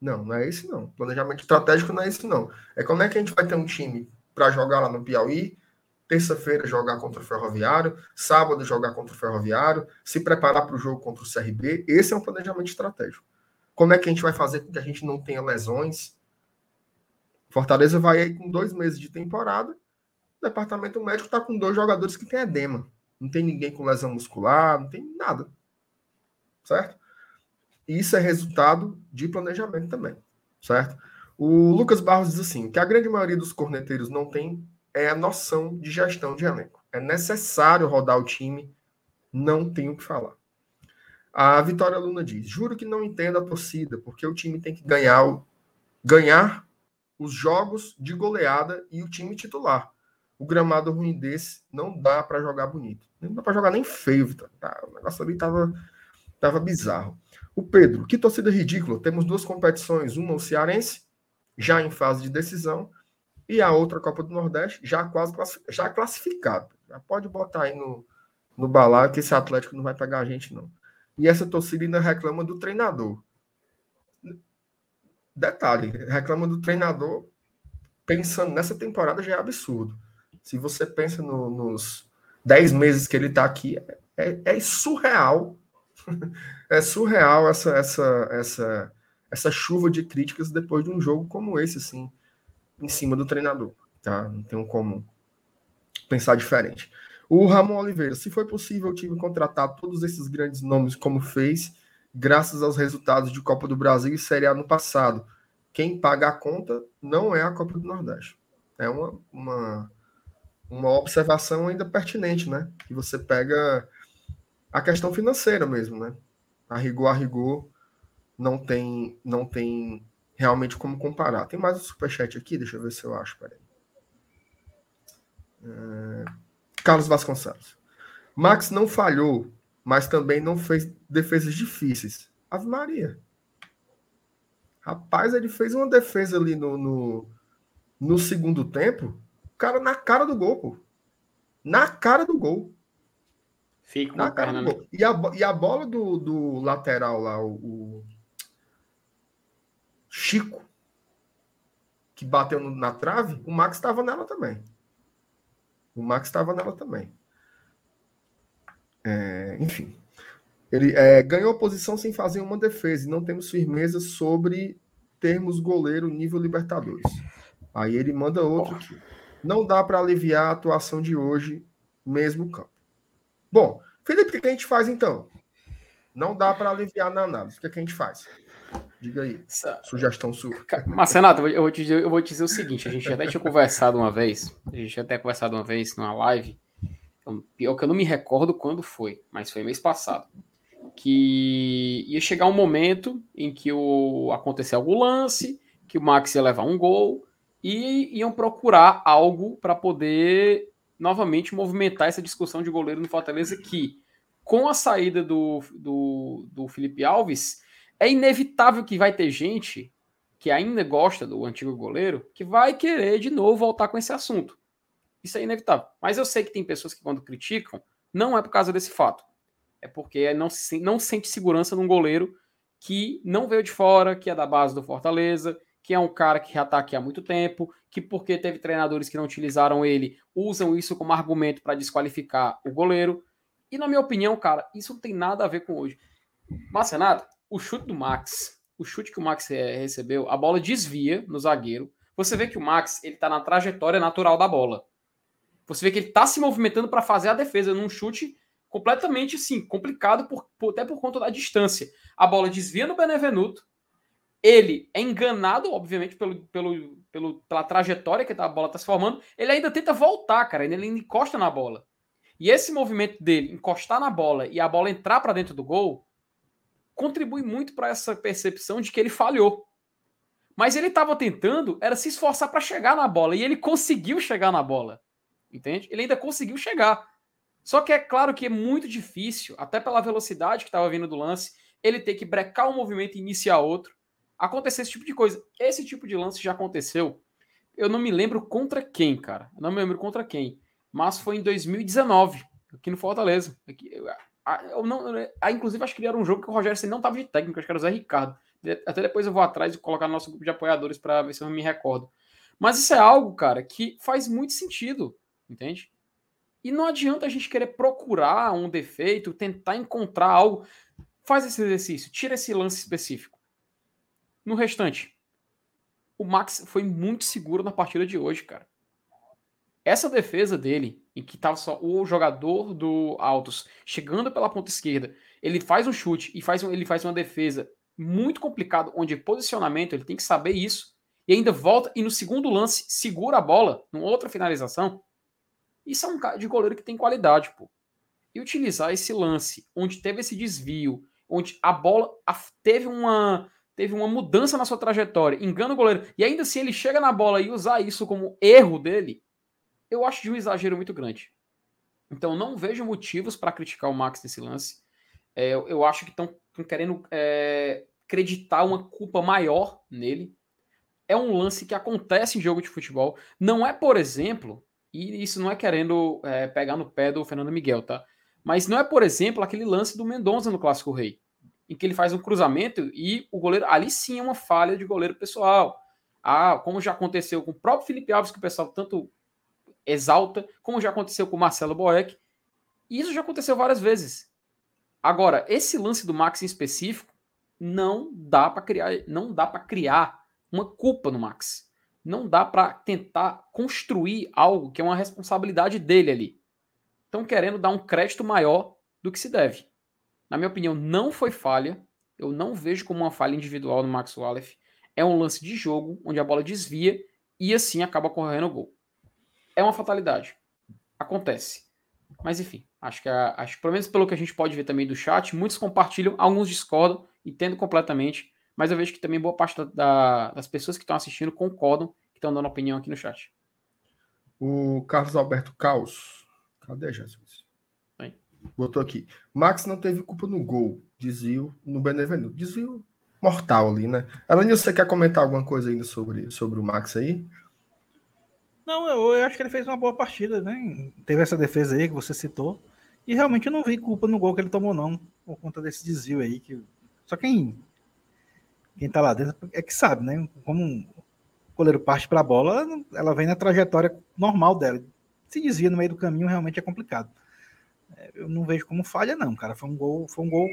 Não, não é esse não. Planejamento estratégico não é esse não. É como é que a gente vai ter um time para jogar lá no Piauí, terça-feira jogar contra o Ferroviário, sábado jogar contra o Ferroviário, se preparar para o jogo contra o CRB. Esse é um planejamento estratégico. Como é que a gente vai fazer com que a gente não tenha lesões? Fortaleza vai aí com dois meses de temporada. O departamento médico está com dois jogadores que têm edema. Não tem ninguém com lesão muscular, não tem nada. Certo? Isso é resultado de planejamento também. Certo? O Lucas Barros diz assim: que a grande maioria dos corneteiros não tem é a noção de gestão de elenco. É necessário rodar o time, não tenho o que falar. A Vitória Luna diz: juro que não entendo a torcida, porque o time tem que ganhar, ganhar os jogos de goleada e o time titular. O gramado ruim desse não dá para jogar bonito. Não dá para jogar nem feio, Vitor. Tá, o negócio ali tava, tava bizarro. O Pedro, que torcida ridícula. Temos duas competições, uma o Cearense já em fase de decisão, e a outra Copa do Nordeste já quase já classificado. Já pode botar aí no, no balaio que esse Atlético não vai pegar a gente, não. E essa torcida ainda reclama do treinador. Detalhe, reclama do treinador pensando nessa temporada já é absurdo. Se você pensa no, nos 10 meses que ele está aqui, é, é, surreal. é surreal essa, essa, essa, essa chuva de críticas depois de um jogo como esse, assim, em cima do treinador. Tá? Não tem como pensar diferente. O Ramon Oliveira, se foi possível o time contratar todos esses grandes nomes como fez, graças aos resultados de Copa do Brasil e Série A no passado, quem paga a conta não é a Copa do Nordeste. É uma, uma, uma observação ainda pertinente, né? Que você pega a questão financeira mesmo, né? A rigor, a rigor, não tem, não tem realmente como comparar. Tem mais um superchat aqui, deixa eu ver se eu acho, peraí. É... Carlos Vasconcelos. Max não falhou, mas também não fez defesas difíceis. Ave Maria. Rapaz, ele fez uma defesa ali no, no, no segundo tempo. O cara na cara do gol, pô. Na cara do gol. Fica na cara perna, do gol. Né? E, a, e a bola do, do lateral lá, o, o Chico, que bateu na trave, o Max estava nela também. O Max estava nela também. É, enfim. Ele é, ganhou posição sem fazer uma defesa e não temos firmeza sobre termos goleiro nível Libertadores. Aí ele manda outro aqui. Não dá para aliviar a atuação de hoje, mesmo campo. Bom, Felipe, o que a gente faz então? Não dá para aliviar na análise. O que a gente faz? Diga aí. Sugestão sua. Mas, Renato, eu vou, te dizer, eu vou te dizer o seguinte: a gente até tinha conversado uma vez, a gente até conversado uma vez numa live. Pior que eu não me recordo quando foi, mas foi mês passado que ia chegar um momento em que o acontecer algum lance, que o Max ia levar um gol e iam procurar algo para poder novamente movimentar essa discussão de goleiro no Fortaleza que com a saída do, do, do Felipe Alves é inevitável que vai ter gente que ainda gosta do antigo goleiro que vai querer de novo voltar com esse assunto. Isso é inevitável. Mas eu sei que tem pessoas que quando criticam não é por causa desse fato é porque não, se, não sente segurança num goleiro que não veio de fora, que é da base do Fortaleza, que é um cara que já está aqui há muito tempo, que porque teve treinadores que não utilizaram ele, usam isso como argumento para desqualificar o goleiro. E na minha opinião, cara, isso não tem nada a ver com hoje. Mas, Renato, o chute do Max, o chute que o Max recebeu, a bola desvia no zagueiro. Você vê que o Max ele tá na trajetória natural da bola. Você vê que ele está se movimentando para fazer a defesa num chute completamente assim, complicado por, por, até por conta da distância. A bola desvia no Benevenuto, ele é enganado, obviamente, pelo, pelo, pelo, pela trajetória que a bola está se formando, ele ainda tenta voltar, cara, ele encosta na bola. E esse movimento dele, encostar na bola e a bola entrar para dentro do gol, contribui muito para essa percepção de que ele falhou. Mas ele estava tentando, era se esforçar para chegar na bola, e ele conseguiu chegar na bola. Entende? Ele ainda conseguiu chegar. Só que é claro que é muito difícil, até pela velocidade que estava vindo do lance, ele ter que brecar um movimento e iniciar outro. Acontecer esse tipo de coisa. Esse tipo de lance já aconteceu. Eu não me lembro contra quem, cara. Eu não me lembro contra quem. Mas foi em 2019, aqui no Fortaleza. Aqui, eu não, ah, inclusive, acho que era um jogo que o Rogério não estava de técnico, acho que era o Zé Ricardo. Até depois eu vou atrás e colocar no nosso grupo de apoiadores para ver se eu me recordo. Mas isso é algo, cara, que faz muito sentido, entende? E não adianta a gente querer procurar um defeito, tentar encontrar algo. Faz esse exercício, tira esse lance específico. No restante, o Max foi muito seguro na partida de hoje, cara. Essa defesa dele, em que estava só o jogador do Altos chegando pela ponta esquerda, ele faz um chute e faz um, ele faz uma defesa muito complicado, onde posicionamento ele tem que saber isso e ainda volta e no segundo lance segura a bola, numa outra finalização, isso é um cara de goleiro que tem qualidade, pô. E utilizar esse lance, onde teve esse desvio, onde a bola teve uma teve uma mudança na sua trajetória, engana o goleiro, e ainda assim ele chega na bola e usar isso como erro dele, eu acho de um exagero muito grande. Então não vejo motivos para criticar o Max nesse lance. É, eu acho que estão querendo é, acreditar uma culpa maior nele. É um lance que acontece em jogo de futebol. Não é, por exemplo, E isso não é querendo é, pegar no pé do Fernando Miguel, tá? Mas não é, por exemplo, aquele lance do Mendonça no Clássico Rei, em que ele faz um cruzamento e o goleiro. Ali sim é uma falha de goleiro pessoal. Ah, como já aconteceu com o próprio Felipe Alves, que o pessoal tanto exalta, como já aconteceu com o Marcelo Boeck. E isso já aconteceu várias vezes. Agora, esse lance do Max em específico não dá para criar, não dá para criar uma culpa no Max. Não dá para tentar construir algo que é uma responsabilidade dele ali. Estão querendo dar um crédito maior do que se deve. Na minha opinião, não foi falha. Eu não vejo como uma falha individual no Max Wallace. É um lance de jogo onde a bola desvia e assim acaba correndo o gol. É uma fatalidade. Acontece. Mas enfim, acho que, a, acho, pelo menos pelo que a gente pode ver também do chat, muitos compartilham, alguns discordam, entendo completamente, mas eu vejo que também boa parte da, das pessoas que estão assistindo concordam, que estão dando opinião aqui no chat. O Carlos Alberto Caos. Cadê, Jesus? Botou aqui. Max não teve culpa no gol. Desvio no Benevenuto. Desvio mortal ali, né? Alanil, você quer comentar alguma coisa ainda sobre, sobre o Max aí? Não, eu, eu, acho que ele fez uma boa partida, né? Teve essa defesa aí que você citou. E realmente eu não vi culpa no gol que ele tomou, não, por conta desse desvio aí. Que... Só quem, quem tá lá dentro é que sabe, né? Como o goleiro parte para a bola, ela vem na trajetória normal dela. Se desvia no meio do caminho, realmente é complicado. Eu não vejo como falha, não, cara. Foi um gol, foi um gol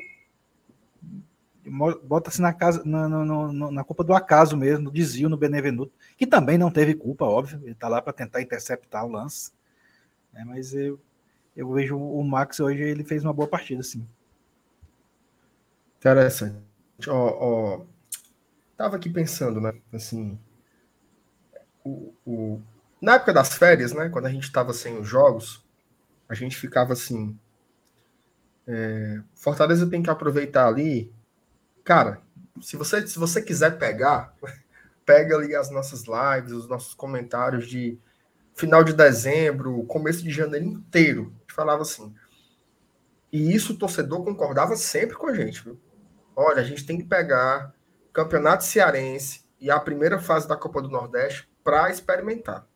bota-se na casa na, na, na, culpa do acaso mesmo, do desvio no Benevenuto, que também não teve culpa, óbvio, ele está lá para tentar interceptar o lance. Né, mas eu, eu vejo o Max hoje, ele fez uma boa partida, sim. Interessante. Ó, ó, tava aqui pensando, né, assim, o, o, na época das férias, né, quando a gente estava sem os jogos, a gente ficava assim, é, Fortaleza tem que aproveitar ali Cara, se você, se você quiser pegar, pega ali as nossas lives, os nossos comentários de final de dezembro, começo de janeiro inteiro. A gente falava assim. E isso o torcedor concordava sempre com a gente. Viu? Olha, a gente tem que pegar Campeonato Cearense e a primeira fase da Copa do Nordeste para experimentar.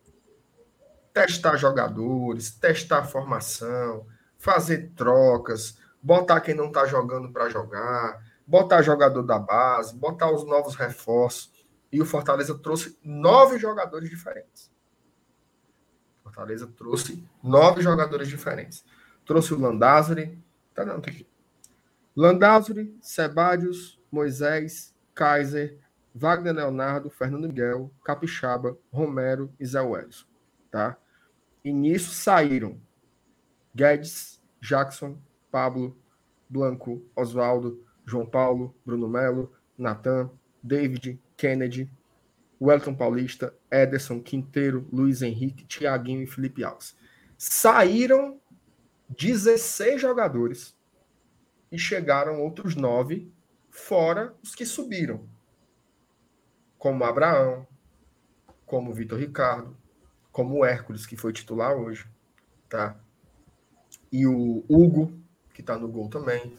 Testar jogadores, testar formação, fazer trocas, botar quem não está jogando para jogar, botar jogador da base, botar os novos reforços. E o Fortaleza trouxe nove jogadores diferentes. Fortaleza trouxe nove jogadores diferentes. Trouxe o Landázuri. Tá não, tá aqui. Landázuri, Sebadios, Moisés, Kaiser, Wagner Leonardo, Fernando Miguel, Capixaba, Romero e Zé Welles. Tá? E nisso saíram Guedes, Jackson, Pablo, Blanco, Oswaldo, João Paulo, Bruno Melo, Natan, David, Kennedy, Wellington Paulista, Ederson, Quinteiro, Luiz Henrique, Thiaguinho e Felipe Alves. Saíram 16 jogadores e chegaram outros nove, fora os que subiram, como Abraão, como Vitor Ricardo, como o Hércules, que foi titular hoje, tá? E o Hugo, que tá no gol também.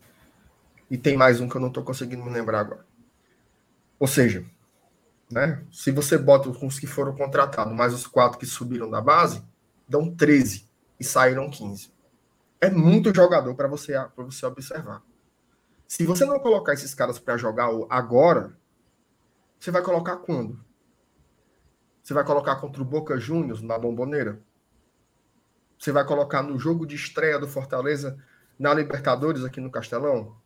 E tem mais um que eu não estou conseguindo me lembrar agora. Ou seja, né, se você bota os que foram contratados, mais os quatro que subiram da base, dão 13 e saíram 15. É muito jogador para você, você observar. Se você não colocar esses caras para jogar agora, você vai colocar quando? Você vai colocar contra o Boca Juniors na Bomboneira? Você vai colocar no jogo de estreia do Fortaleza na Libertadores aqui no Castelão?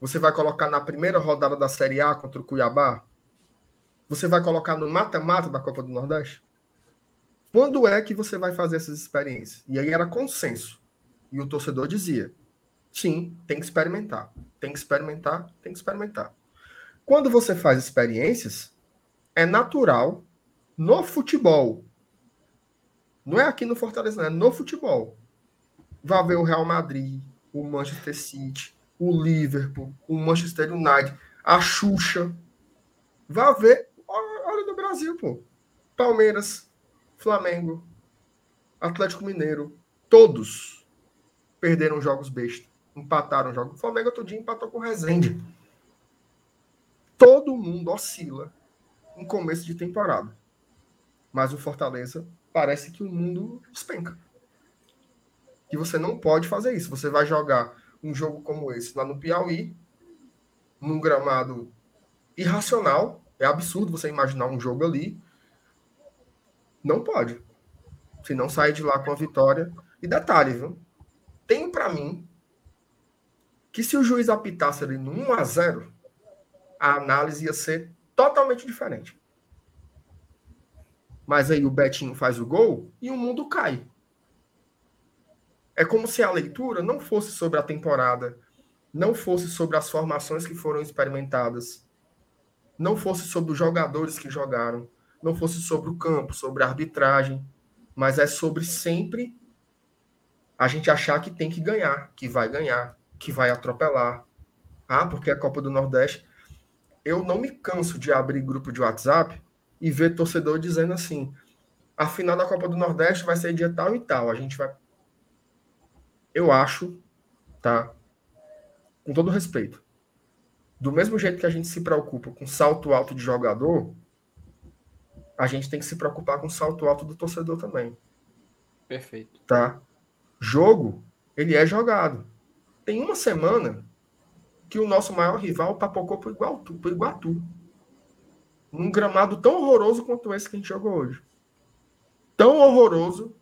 Você vai colocar na primeira rodada da Série A contra o Cuiabá? Você vai colocar no mata-mata da Copa do Nordeste? Quando é que você vai fazer essas experiências? E aí era consenso. E o torcedor dizia: sim, tem que experimentar. Tem que experimentar, tem que experimentar. Quando você faz experiências, é natural no futebol. Não é aqui no Fortaleza, é no futebol. Vai ver o Real Madrid, o Manchester City, o Liverpool, o Manchester United, a Xuxa. Vá ver. Olha do Brasil, pô. Palmeiras, Flamengo, Atlético Mineiro, todos perderam jogos besta. Empataram jogos. O Flamengo outro dia empatou com o Rezende. Todo mundo oscila em começo de temporada. Mas o Fortaleza parece que o mundo despenca. Que você não pode fazer isso. Você vai jogar um jogo como esse lá no Piauí, num gramado irracional. É absurdo você imaginar um jogo ali. Não pode. Se não sair de lá com a vitória. E detalhe, viu? Tem para mim que se o juiz apitasse ali no 1 a 0 a análise ia ser totalmente diferente. Mas aí o Betinho faz o gol e o mundo cai. É como se a leitura não fosse sobre a temporada, não fosse sobre as formações que foram experimentadas, não fosse sobre os jogadores que jogaram, não fosse sobre o campo, sobre a arbitragem, mas é sobre sempre a gente achar que tem que ganhar, que vai ganhar, que vai atropelar. Ah, porque a Copa do Nordeste. Eu não me canso de abrir grupo de WhatsApp e ver torcedor dizendo assim: a final da Copa do Nordeste vai ser dia tal e tal. A gente vai. Eu acho, tá? Com todo respeito. Do mesmo jeito que a gente se preocupa com salto alto de jogador, a gente tem que se preocupar com salto alto do torcedor também. Perfeito. Tá? Jogo, ele é jogado. Tem uma semana que o nosso maior rival papocou pro Iguatu, pro Iguatu. Um gramado tão horroroso quanto esse que a gente jogou hoje. Tão horroroso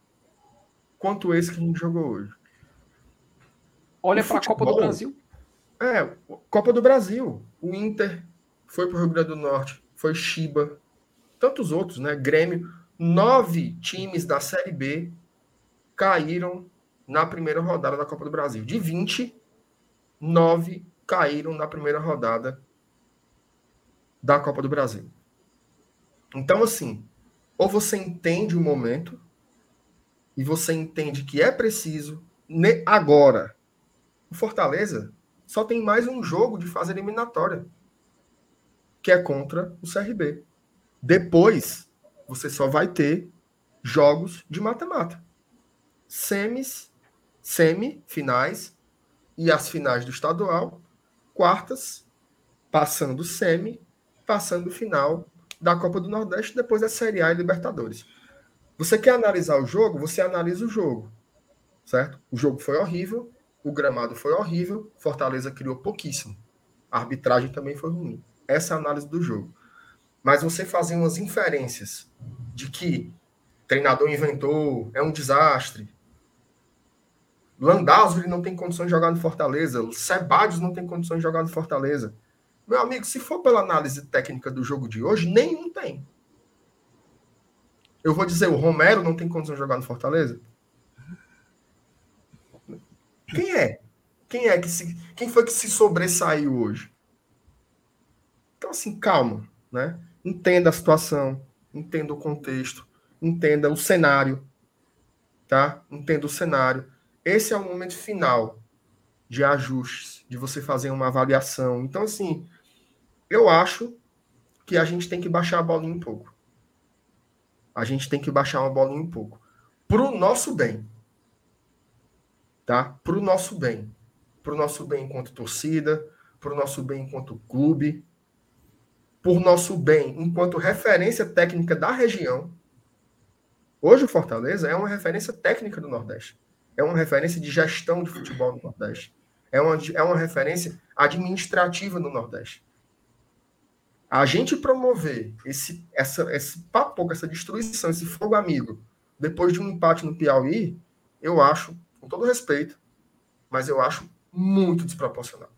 quanto esse que a gente jogou hoje. Olha para a Copa do Brasil. É, Copa do Brasil. O Inter foi para o Rio Grande do Norte, foi Chiba, tantos outros, né? Grêmio. Nove times da Série B caíram na primeira rodada da Copa do Brasil. De 20, 9 caíram na primeira rodada da Copa do Brasil. Então, assim, ou você entende o momento e você entende que é preciso agora. O Fortaleza só tem mais um jogo de fase eliminatória, que é contra o CRB. Depois, você só vai ter jogos de mata-mata. Semis semifinais e as finais do estadual, quartas, passando semi, passando final da Copa do Nordeste, depois a Série A e Libertadores. Você quer analisar o jogo? Você analisa o jogo, certo? O jogo foi horrível, o gramado foi horrível, Fortaleza criou pouquíssimo. A arbitragem também foi ruim. Essa é a análise do jogo. Mas você fazer umas inferências de que treinador inventou, é um desastre, Landázuri não tem condições de jogar no Fortaleza. Sebadios não tem condições de jogar no Fortaleza. Meu amigo, se for pela análise técnica do jogo de hoje, nenhum tem. Eu vou dizer, o Romero não tem condições de jogar no Fortaleza? Quem é? Quem é que se. Quem foi que se sobressaiu hoje? Então, assim, calma, né? Entenda a situação, entenda o contexto, entenda o cenário, tá? Entenda o cenário esse é o momento final de ajustes, de você fazer uma avaliação. Então, assim, eu acho que a gente tem que baixar a bolinha um pouco. A gente tem que baixar uma bolinha um pouco. Pro nosso bem. Tá? Pro nosso bem. Pro nosso bem enquanto torcida, pro nosso bem enquanto clube, por nosso bem enquanto referência técnica da região. Hoje o Fortaleza é uma referência técnica do Nordeste é uma referência de gestão de futebol no Nordeste. É uma, é uma referência administrativa no Nordeste. A gente promover esse, essa, esse papo, essa destruição, esse fogo amigo, depois de um empate no Piauí, eu acho, com todo respeito, mas eu acho muito desproporcional.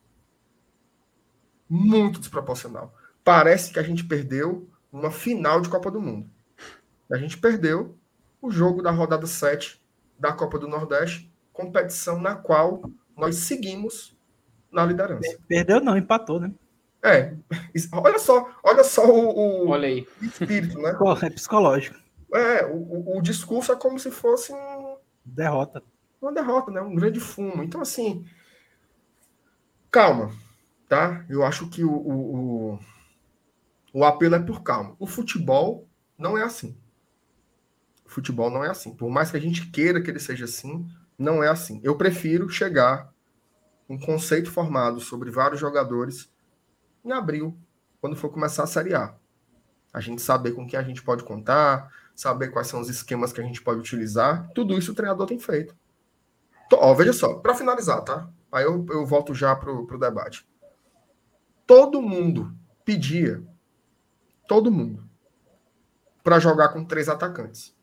Muito desproporcional. Parece que a gente perdeu uma final de Copa do Mundo. A gente perdeu o jogo da rodada 7 da Copa do Nordeste, competição na qual nós seguimos na liderança. Perdeu não, empatou, né? É, olha só, olha só o, o olha aí. espírito, né? É psicológico. É, o, o, discurso é como se fosse um... derrota. Uma derrota, né? Um grande fumo. Então, assim, calma, tá? Eu acho que o, o, o, o apelo é por calma. O futebol não é assim futebol não é assim. Por mais que a gente queira que ele seja assim, não é assim. Eu prefiro chegar um conceito formado sobre vários jogadores em abril, quando for começar a Série A. A gente saber com quem a gente pode contar, saber quais são os esquemas que a gente pode utilizar. Tudo isso o treinador tem feito. Então, ó, veja só, para finalizar, tá? Aí eu, eu volto já para o debate. Todo mundo pedia, todo mundo, para jogar com três atacantes.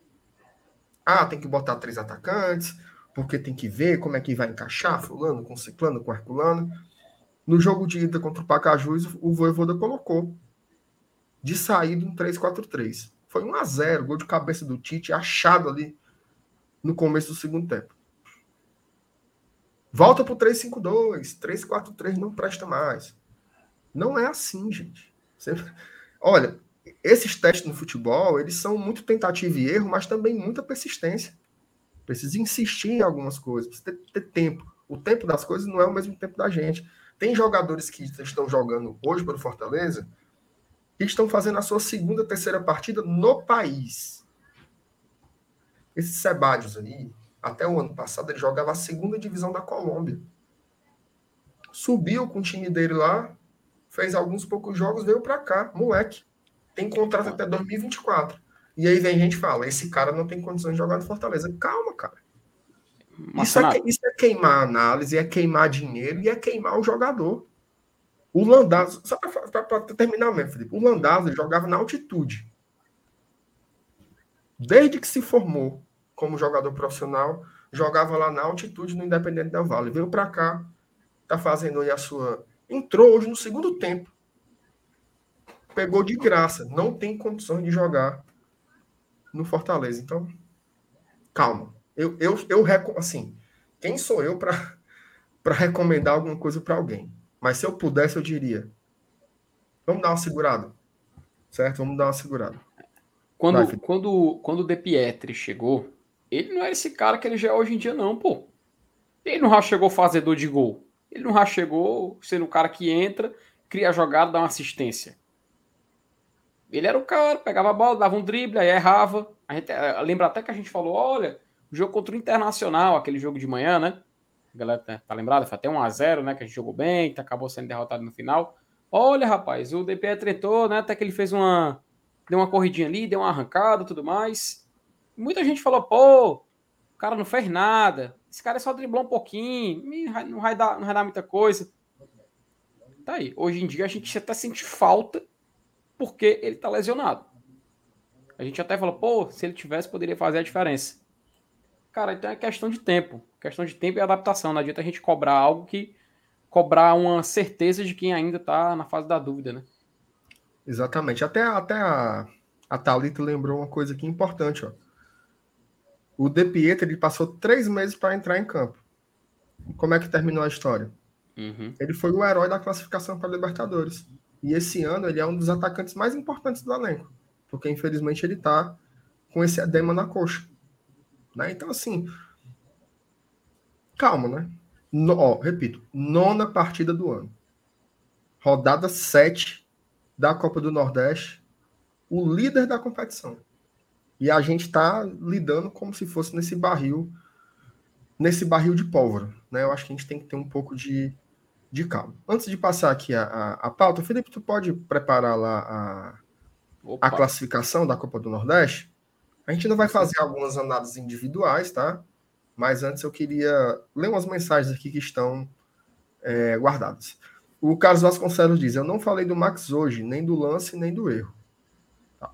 Ah, tem que botar três atacantes, porque tem que ver como é que vai encaixar fulano com ciclano, com herculano. No jogo de ida contra o Pacajus, o Voivoda colocou de saída um 3-4-3. Foi 1 a 0 gol de cabeça do Tite, achado ali no começo do segundo tempo. Volta para o 3-5-2, 3-4-3 não presta mais. Não é assim, gente. Você... Olha, esses testes no futebol, eles são muito tentativa e erro, mas também muita persistência. Precisa insistir em algumas coisas, precisa ter, ter tempo. O tempo das coisas não é o mesmo tempo da gente. Tem jogadores que estão jogando hoje pelo Fortaleza que estão fazendo a sua segunda, terceira partida no país. Esses Sebadios aí, até o ano passado, ele jogava a segunda divisão da Colômbia. Subiu com o time dele lá, fez alguns poucos jogos, veio para cá, moleque. Tem contrato até 2024. E aí vem gente e fala: esse cara não tem condições de jogar no Fortaleza. Calma, cara. Isso é, isso é, queimar análise, é queimar dinheiro e é queimar o jogador. O Landazzo, só para terminar mesmo, Felipe, o Landazzo jogava na altitude. Desde que se formou como jogador profissional, jogava lá na altitude no Independente da Vale. Veio para cá, tá fazendo aí a sua. Entrou hoje no segundo tempo. Pegou de graça. Não tem condições de jogar no Fortaleza. Então, calma. Eu, eu, eu assim, quem sou eu para recomendar alguma coisa para alguém? Mas se eu pudesse, eu diria: vamos dar uma segurada. Certo? Vamos dar uma segurada. Quando, Vai, quando, quando o De Pietri chegou, ele não é esse cara que ele já é hoje em dia, não, pô. Ele não já chegou fazedor de gol. Ele não já chegou sendo o cara que entra, cria a jogada, dá uma assistência. Ele era o cara, pegava a bola, dava um drible, aí errava. A gente eh, lembra até que a gente falou: olha, o jogo contra o Internacional, aquele jogo de manhã, né? A galera tá, tá lembrada? Foi até 1x0, né? Que a gente jogou bem, que acabou sendo derrotado no final. Olha, rapaz, o DP tretou, né? Até que ele fez uma. Deu uma corridinha ali, deu uma arrancada tudo mais. Muita gente falou, pô, o cara não fez nada. Esse cara só driblou um pouquinho, não vai dar, não vai dar muita coisa. Tá aí. Hoje em dia a gente até sente falta porque ele tá lesionado. A gente até falou, pô, se ele tivesse, poderia fazer a diferença. Cara, então é questão de tempo. Questão de tempo e adaptação. Não adianta a gente cobrar algo que. cobrar uma certeza de quem ainda está na fase da dúvida, né? Exatamente. Até, até a, a Thalita lembrou uma coisa aqui importante, ó. O De Pietro, ele passou três meses para entrar em campo. Como é que terminou a história? Uhum. Ele foi o herói da classificação para Libertadores. E esse ano ele é um dos atacantes mais importantes do elenco. Porque infelizmente ele está com esse edema na coxa. Né? Então, assim, calma, né? No, ó, repito, nona partida do ano. Rodada 7 da Copa do Nordeste. O líder da competição. E a gente está lidando como se fosse nesse barril, nesse barril de pólvora. Né? Eu acho que a gente tem que ter um pouco de, de calma. Antes de passar aqui a, a, a pauta, Felipe, tu pode preparar lá a, a classificação da Copa do Nordeste? A gente não vai fazer algumas análises individuais, tá? Mas antes eu queria ler umas mensagens aqui que estão é, guardadas. O Carlos Vasconcelos diz: Eu não falei do Max hoje, nem do lance, nem do erro. Tá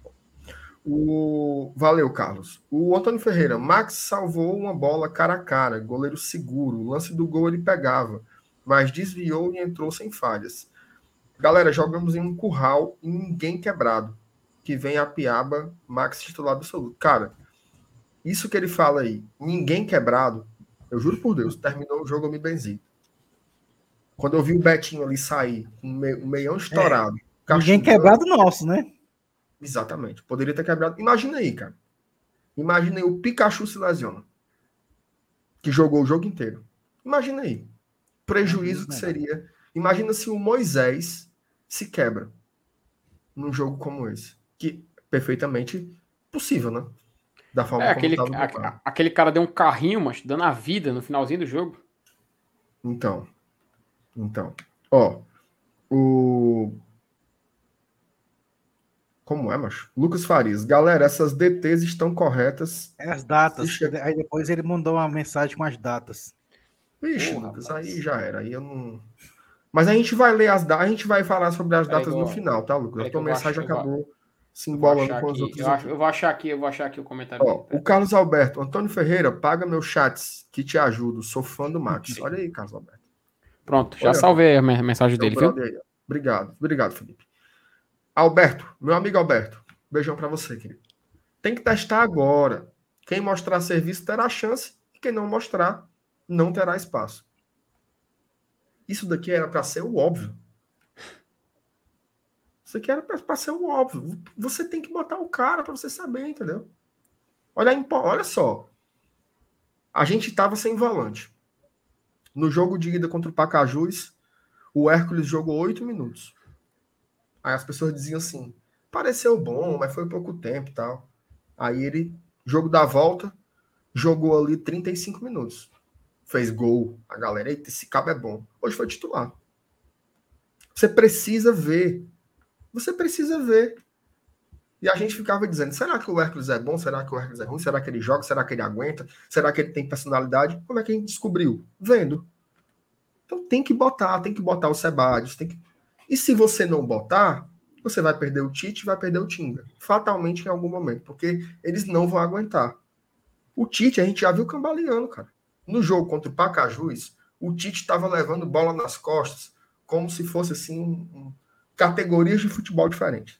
o... Valeu, Carlos. O Antônio Ferreira: Max salvou uma bola cara a cara, goleiro seguro. O lance do gol ele pegava, mas desviou e entrou sem falhas. Galera, jogamos em um curral e ninguém quebrado que vem a Piaba, Max titular absoluto. Cara, isso que ele fala aí, ninguém quebrado, eu juro por Deus, terminou o jogo eu me benzi. Quando eu vi o Betinho ali sair, um, meião estourado. É, ninguém quebrado nosso, né? Exatamente. Poderia ter quebrado. Imagina aí, cara. Imagina aí o Pikachu se lesiona. Que jogou o jogo inteiro. Imagina aí. Prejuízo que seria. Imagina se o Moisés se quebra num jogo como esse que perfeitamente possível, né? Da forma é, aquele, a, aquele cara deu um carrinho, mas dando a vida no finalzinho do jogo. Então, então, ó, o Como é, macho? Lucas Farias. Galera, essas DTs estão corretas. É as datas. Ixi. Aí depois ele mandou uma mensagem com as datas. Vixe, Porra, Lucas, rapaz. aí já era. Aí eu não. Mas a gente vai ler as datas, a gente vai falar sobre as datas no final, tá, Lucas? peraí A tua mensagem acabou se embolando com os outros. eu, acho- eu vou achar aqui, eu vou achar aqui o comentário. Ó, o Carlos Alberto, Antônio Ferreira, paga meus chats que te ajudo. Sou fã do Max. Olha aí, Carlos Alberto. Pronto, já Olha. salvei a me- mensagem Meu dele, viu? aí. Obrigado, obrigado, Felipe. Alberto, meu amigo Alberto, beijão pra você, querido. Tem que testar agora. Quem mostrar serviço terá chance, e quem não mostrar, não terá espaço. Isso daqui era para ser o óbvio. Isso aqui era para ser o óbvio. Você tem que botar o cara para você saber, entendeu? Olha, olha só. A gente estava sem volante. No jogo de ida contra o Pacajus, o Hércules jogou oito minutos. Aí as pessoas diziam assim: pareceu bom, mas foi pouco tempo e tal. Aí ele, jogo da volta, jogou ali 35 minutos. Fez gol. A galera, eita, esse cabo é bom. Hoje foi titular. Você precisa ver. Você precisa ver. E a gente ficava dizendo: será que o Hércules é bom? Será que o Hércules é ruim? Será que ele joga? Será que ele aguenta? Será que ele tem personalidade? Como é que a gente descobriu? Vendo. Então tem que botar, tem que botar o Sebadios, tem que. E se você não botar, você vai perder o Tite, vai perder o Tinga. Fatalmente em algum momento, porque eles não vão aguentar. O Tite, a gente já viu cambaleando, cara. No jogo contra o Pacajus, o Tite estava levando bola nas costas, como se fosse assim, um- categorias de futebol diferentes.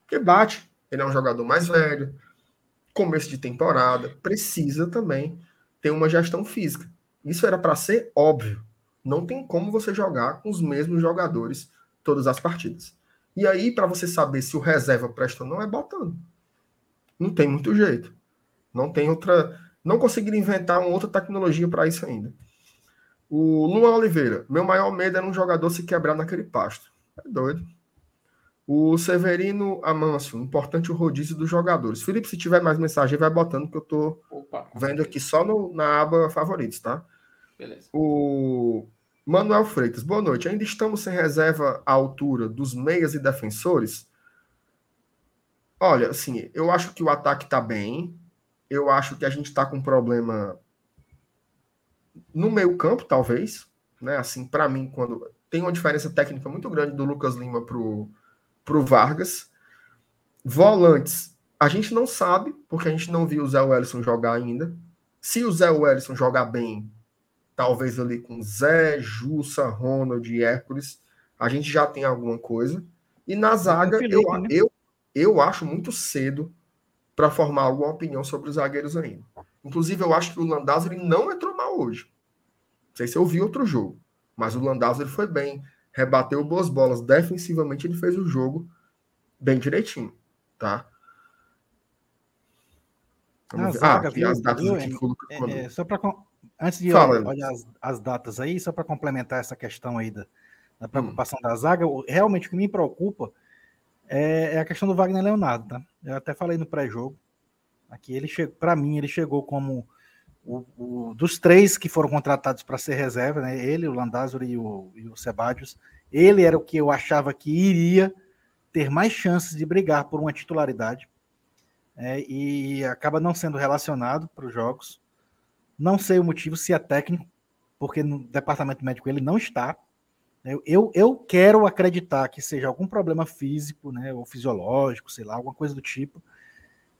Porque bate. Ele é um jogador mais velho, começo de temporada, precisa também ter uma gestão física. Isso era para ser óbvio. Não tem como você jogar com os mesmos jogadores todas as partidas. E aí, para você saber se o reserva presta ou não, é botando. Não tem muito jeito. Não tem outra. Não conseguiram inventar uma outra tecnologia para isso ainda. O Luan Oliveira, meu maior medo era um jogador se quebrar naquele pasto. É doido. O Severino Amâncio, importante o rodízio dos jogadores. Felipe, se tiver mais mensagem, vai botando, que eu tô Opa, vendo aqui só no- na aba favoritos, tá? Beleza. O Manuel Freitas, boa noite. Ainda estamos sem reserva à altura dos meias e defensores? Olha, assim, eu acho que o ataque tá bem. Eu acho que a gente tá com um problema no meio-campo, talvez. Né? Assim, para mim, quando tem uma diferença técnica muito grande do Lucas Lima pro, pro Vargas. Volantes, a gente não sabe, porque a gente não viu o Zé Wellison jogar ainda. Se o Zé Wellison jogar bem, talvez ali com Zé, Jussa, Ronald e Hércules, a gente já tem alguma coisa. E na zaga, Felipe, eu, né? eu, eu acho muito cedo para formar alguma opinião sobre os zagueiros ainda. Inclusive, eu acho que o Landázuri não entrou mal hoje. Não sei se eu vi outro jogo, mas o Landázuri foi bem, rebateu boas bolas. Defensivamente, ele fez o jogo bem direitinho, tá? Vamos ver. zaga, ah, viu, as datas viu, aqui É, mandou. é, só para antes de Fala, olhar, as, as datas aí, só para complementar essa questão aí da, Hum. da preocupação da zaga, realmente o que me preocupa é, é a questão do Wagner Leonardo, tá? Eu até falei no pré-jogo. Aqui ele chegou, para mim, ele chegou como o, o- dos três que foram contratados para ser reserva, né? Ele, o Landázuri e o, e o Sebadios. Ele era o que eu achava que iria ter mais chances de brigar por uma titularidade. é, e acaba não sendo relacionado para os jogos. Não sei o motivo, se é técnico, porque no departamento médico ele não está. Eu, eu, eu quero acreditar que seja algum problema físico, né, ou fisiológico, sei lá, alguma coisa do tipo.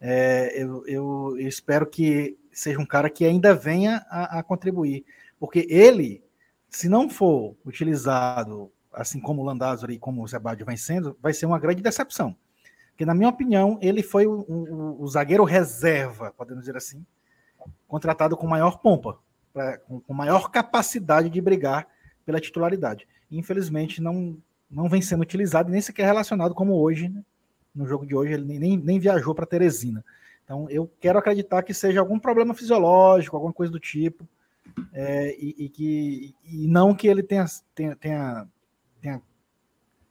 É, eu, eu, eu espero que seja um cara que ainda venha a, a contribuir, porque ele, se não for utilizado assim como o Landázuri e como o Zebadio vem sendo, vai ser uma grande decepção. Porque, na minha opinião, ele foi o, o- o zagueiro reserva, podemos dizer assim, contratado com maior pompa, pra- com, com maior capacidade de brigar pela titularidade. Infelizmente, não, não vem sendo utilizado, nem sequer relacionado como hoje, né? No jogo de hoje, ele nem- nem, viajou para Teresina. Então, eu quero acreditar que seja algum problema fisiológico, alguma coisa do tipo, é, e, e que, e não que ele tenha, tenha, tenha, tenha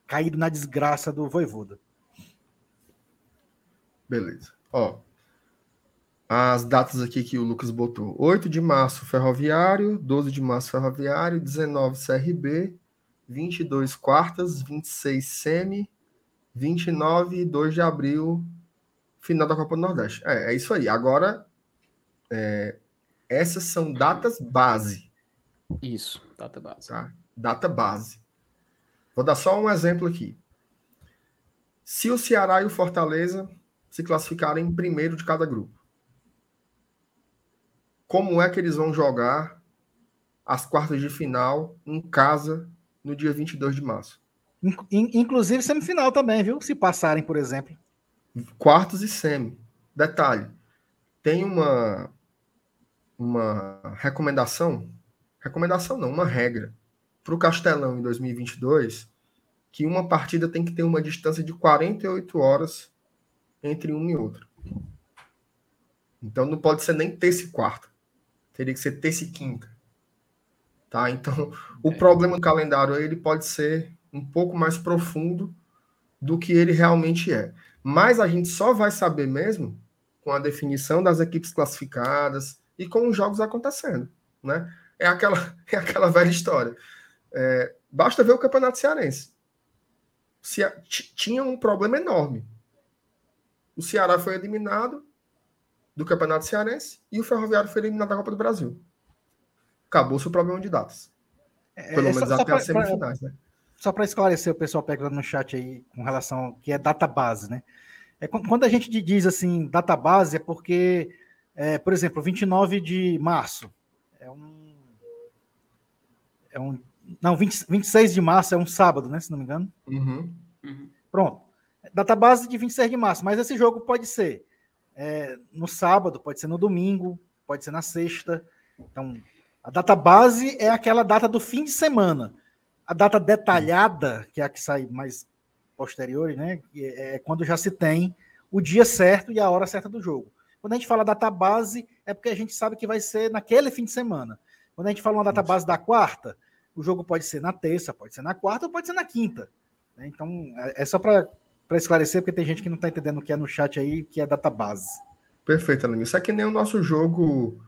caído na desgraça do Voivoda. Beleza. Ó, as datas aqui que o Lucas botou. 8 de março, Ferroviário. 12 de março, Ferroviário. 19, CRB. 22, quartas. 26, Semi. 29 e 2 de abril, final da Copa do Nordeste. É, é isso aí. Agora, é, essas são datas base. Isso, data base. Tá? Data base. Vou dar só um exemplo aqui. Se o Ceará e o Fortaleza se classificarem em primeiro de cada grupo, como é que eles vão jogar as quartas de final em casa no dia 22 de março? Inclusive semifinal também, viu? Se passarem, por exemplo. Quartos e semi. Detalhe: tem uma, uma recomendação, recomendação não, uma regra, para o Castelão em 2022, que uma partida tem que ter uma distância de 48 horas entre um e outro. Então não pode ser nem terça e quarta. Teria que ser terça e quinta. Tá? Então, o é. problema do calendário ele pode ser um pouco mais profundo do que ele realmente é. Mas a gente só vai saber mesmo com a definição das equipes classificadas e com os jogos acontecendo, né? É aquela, é aquela velha história. É, basta ver o Campeonato Cearense. Se, tinha um problema enorme. O Ceará foi eliminado do Campeonato Cearense e o Ferroviário foi eliminado da Copa do Brasil. Acabou-se o problema de datas. É, Pelo é, menos até as semifinais, né? Só para esclarecer o pessoal perguntando no chat aí com relação que é database, né? É, quando a gente diz assim database é porque, é, por exemplo, 29 de março é um, é um não 20, 26 de março é um sábado, né? Se não me engano. Uhum. Uhum. Pronto, database de 26 de março, mas esse jogo pode ser é, no sábado, pode ser no domingo, pode ser na sexta. Então, a database é aquela data do fim de semana. A data detalhada, que é a que sai mais posterior, né? É, é quando já se tem o dia certo e a hora certa do jogo. Quando a gente fala data base, é porque a gente sabe que vai ser naquele fim de semana. Quando a gente fala uma data base da quarta, o jogo pode ser na terça, pode ser na quarta ou pode ser na quinta. Né? Então, é, é só para esclarecer, porque tem gente que não está entendendo o que é no chat aí, que é data base. Perfeito, Alan. Isso é que nem o nosso jogo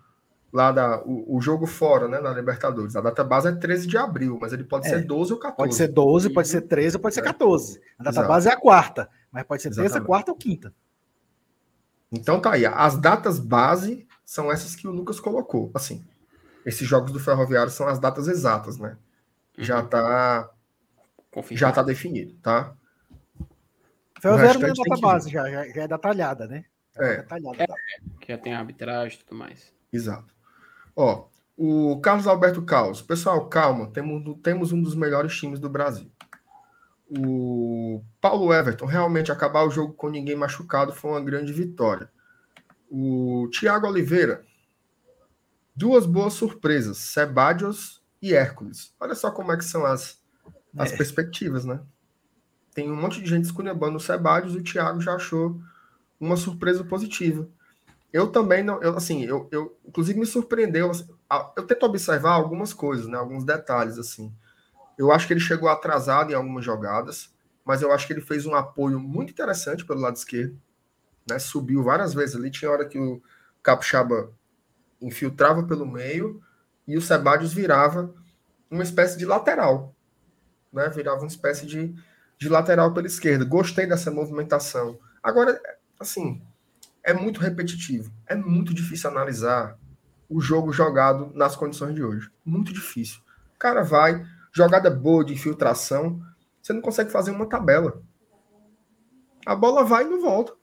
lá da, o, o, jogo fora, né, na Libertadores. A data base é 13 de abril, mas ele pode é, ser 12 ou 14. Pode ser 12, pode ser 13 ou pode ser 14. É. A data base é a quarta, mas pode ser Exatamente. terça, quarta ou quinta. Então tá aí, as datas base são essas que o Lucas colocou. Assim, esses jogos do Ferroviário são as datas exatas, né? Já uhum. tá já tá definido, tá? Ferroviário não é data base, já, já, já, é detalhada, né? É. Detalhada, tá? é, que já tem arbitragem e tudo mais. Exato. Ó, o Carlos Alberto Caos. Pessoal, calma, temos, temos um dos melhores times do Brasil. O Paulo Everton, realmente acabar o jogo com ninguém machucado foi uma grande vitória. O Thiago Oliveira, duas boas surpresas, Sebadios e Hércules. Olha só como é que são as, as é. perspectivas, né? Tem um monte de gente esculhambando o Sebadios e o Thiago já achou uma surpresa positiva. Eu também não, eu, assim, eu, eu inclusive me surpreendeu. Assim, eu tento observar algumas coisas, né, alguns detalhes assim. Eu acho que ele chegou atrasado em algumas jogadas, mas eu acho que ele fez um apoio muito interessante pelo lado esquerdo, né? Subiu várias vezes ali. Tinha hora que o Capixaba infiltrava pelo meio e o Sebadios virava uma espécie de lateral, né? Virava uma espécie de, de lateral pela esquerda. Gostei dessa movimentação. Agora, assim, é muito repetitivo. É muito difícil analisar o jogo jogado nas condições de hoje. Muito difícil. O cara vai, jogada boa de infiltração, você não consegue fazer uma tabela. A bola vai e não volta.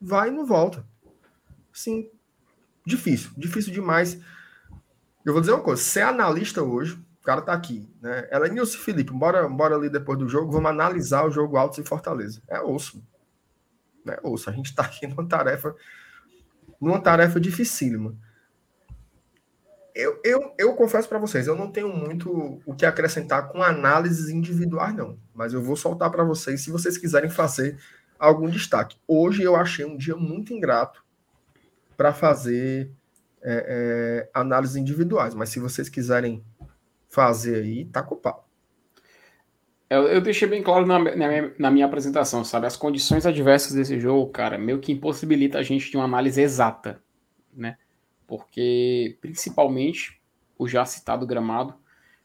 Vai e não volta. Sim, difícil, difícil demais. Eu vou dizer uma coisa, ser analista hoje, o cara tá aqui, né? Ela é Nilson Felipe, bora, bora ali depois do jogo, vamos analisar o jogo Altos e Fortaleza. É osso. Né? Ouça, a gente está aqui numa tarefa, numa tarefa dificílima. Eu, eu, eu confesso para vocês, eu não tenho muito o que acrescentar com análises individuais, não. Mas eu vou soltar para vocês se vocês quiserem fazer algum destaque. Hoje eu achei um dia muito ingrato para fazer é, é, análises individuais, mas se vocês quiserem fazer aí, tá culpado. Eu, eu deixei bem claro na, na, minha, na, minha, apresentação, sabe? As condições adversas desse jogo, cara, meio que impossibilita a gente de uma análise exata, né? Porque, principalmente, o já citado gramado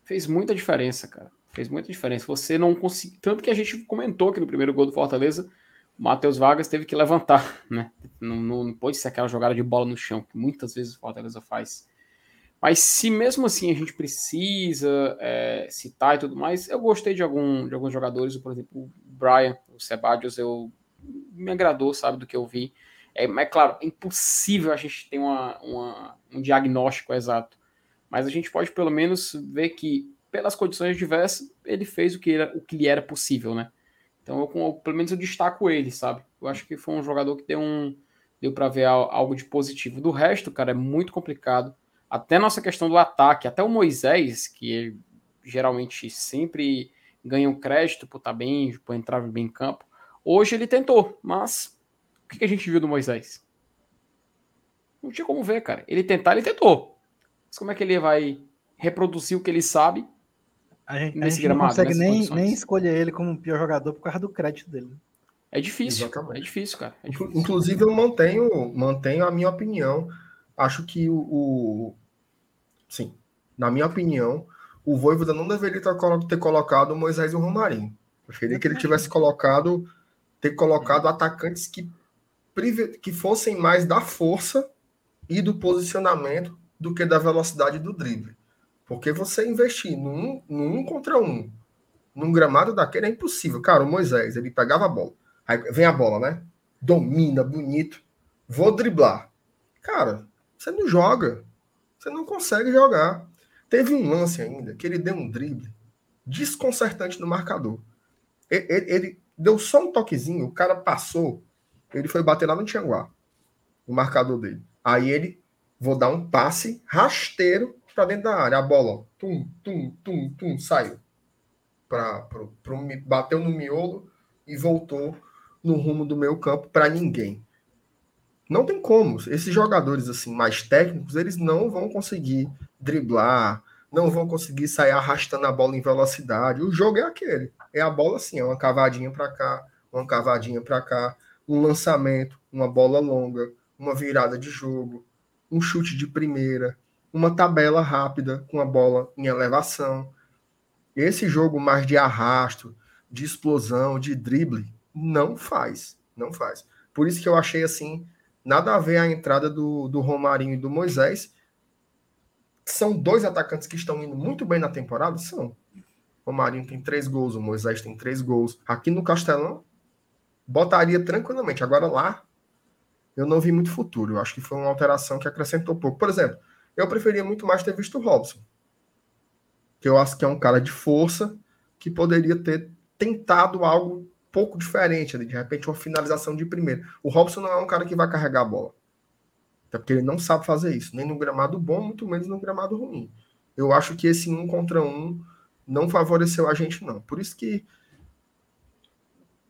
fez muita diferença, cara. Fez muita diferença. Você não conseguiu. Tanto que a gente comentou que no primeiro gol do Fortaleza, o Matheus Vargas teve que levantar, né? Não, não, não ser aquela jogada de bola no chão, que muitas vezes o Fortaleza faz. Mas se mesmo assim a gente precisa é, citar e tudo mais, eu gostei de, algum, de alguns jogadores, por exemplo, o Brian, o Sebadios, eu me agradou, sabe, do que eu vi. É, mas, claro, é impossível a gente ter uma, uma, um diagnóstico exato. Mas a gente pode pelo menos ver que, pelas condições diversas, ele fez o que, era, o que lhe era possível, né? Então, eu, eu, pelo menos eu destaco ele, sabe? Eu acho que foi um jogador que deu um deu para ver algo de positivo. Do resto, cara, é muito complicado. Até nossa questão do ataque, até o Moisés, que geralmente sempre ganha um crédito por estar tá bem, por entrar bem em campo. Hoje ele tentou, mas o que a gente viu do Moisés? Não tinha como ver, cara. Ele tentar, ele tentou. Mas como é que ele vai reproduzir o que ele sabe a gente, nesse a gente gramado, não consegue nem, nem escolher ele como o pior jogador por causa do crédito dele. É difícil. Exatamente. É difícil, cara. É difícil. Inclusive, eu mantenho, mantenho a minha opinião. Acho que o, o. Sim, na minha opinião, o Voivoda não deveria ter colocado o Moisés e o Romarinho. Preferia que ele tivesse colocado ter colocado atacantes que que fossem mais da força e do posicionamento do que da velocidade do drible. Porque você investir num, num um contra um, num gramado daquele é impossível. Cara, o Moisés, ele pegava a bola. Aí vem a bola, né? Domina, bonito. Vou driblar. Cara, você não joga. Você não consegue jogar. Teve um lance ainda que ele deu um drible desconcertante no marcador. Ele, ele, ele deu só um toquezinho, o cara passou ele foi bater lá no Tianguá, o marcador dele. Aí ele, vou dar um passe rasteiro para dentro da área. A bola, tum, tum, tum, tum, saiu. Pra, pro, pro, bateu no miolo e voltou no rumo do meu campo para ninguém. Não tem como. Esses jogadores assim mais técnicos, eles não vão conseguir driblar, não vão conseguir sair arrastando a bola em velocidade. O jogo é aquele. É a bola assim, é uma cavadinha para cá, uma cavadinha para cá um lançamento, uma bola longa, uma virada de jogo, um chute de primeira, uma tabela rápida com a bola em elevação. Esse jogo mais de arrasto, de explosão, de drible, não faz. Não faz. Por isso que eu achei assim, nada a ver a entrada do, do Romarinho e do Moisés. São dois atacantes que estão indo muito bem na temporada? São. O Romarinho tem três gols, o Moisés tem três gols. Aqui no Castelão, botaria tranquilamente. Agora lá, eu não vi muito futuro. Eu acho que foi uma alteração que acrescentou pouco. Por exemplo, eu preferia muito mais ter visto o Robson, que eu acho que é um cara de força que poderia ter tentado algo pouco diferente, de repente uma finalização de primeiro. O Robson não é um cara que vai carregar a bola. Até porque ele não sabe fazer isso, nem no gramado bom, muito menos no gramado ruim. Eu acho que esse um contra um não favoreceu a gente, não. Por isso que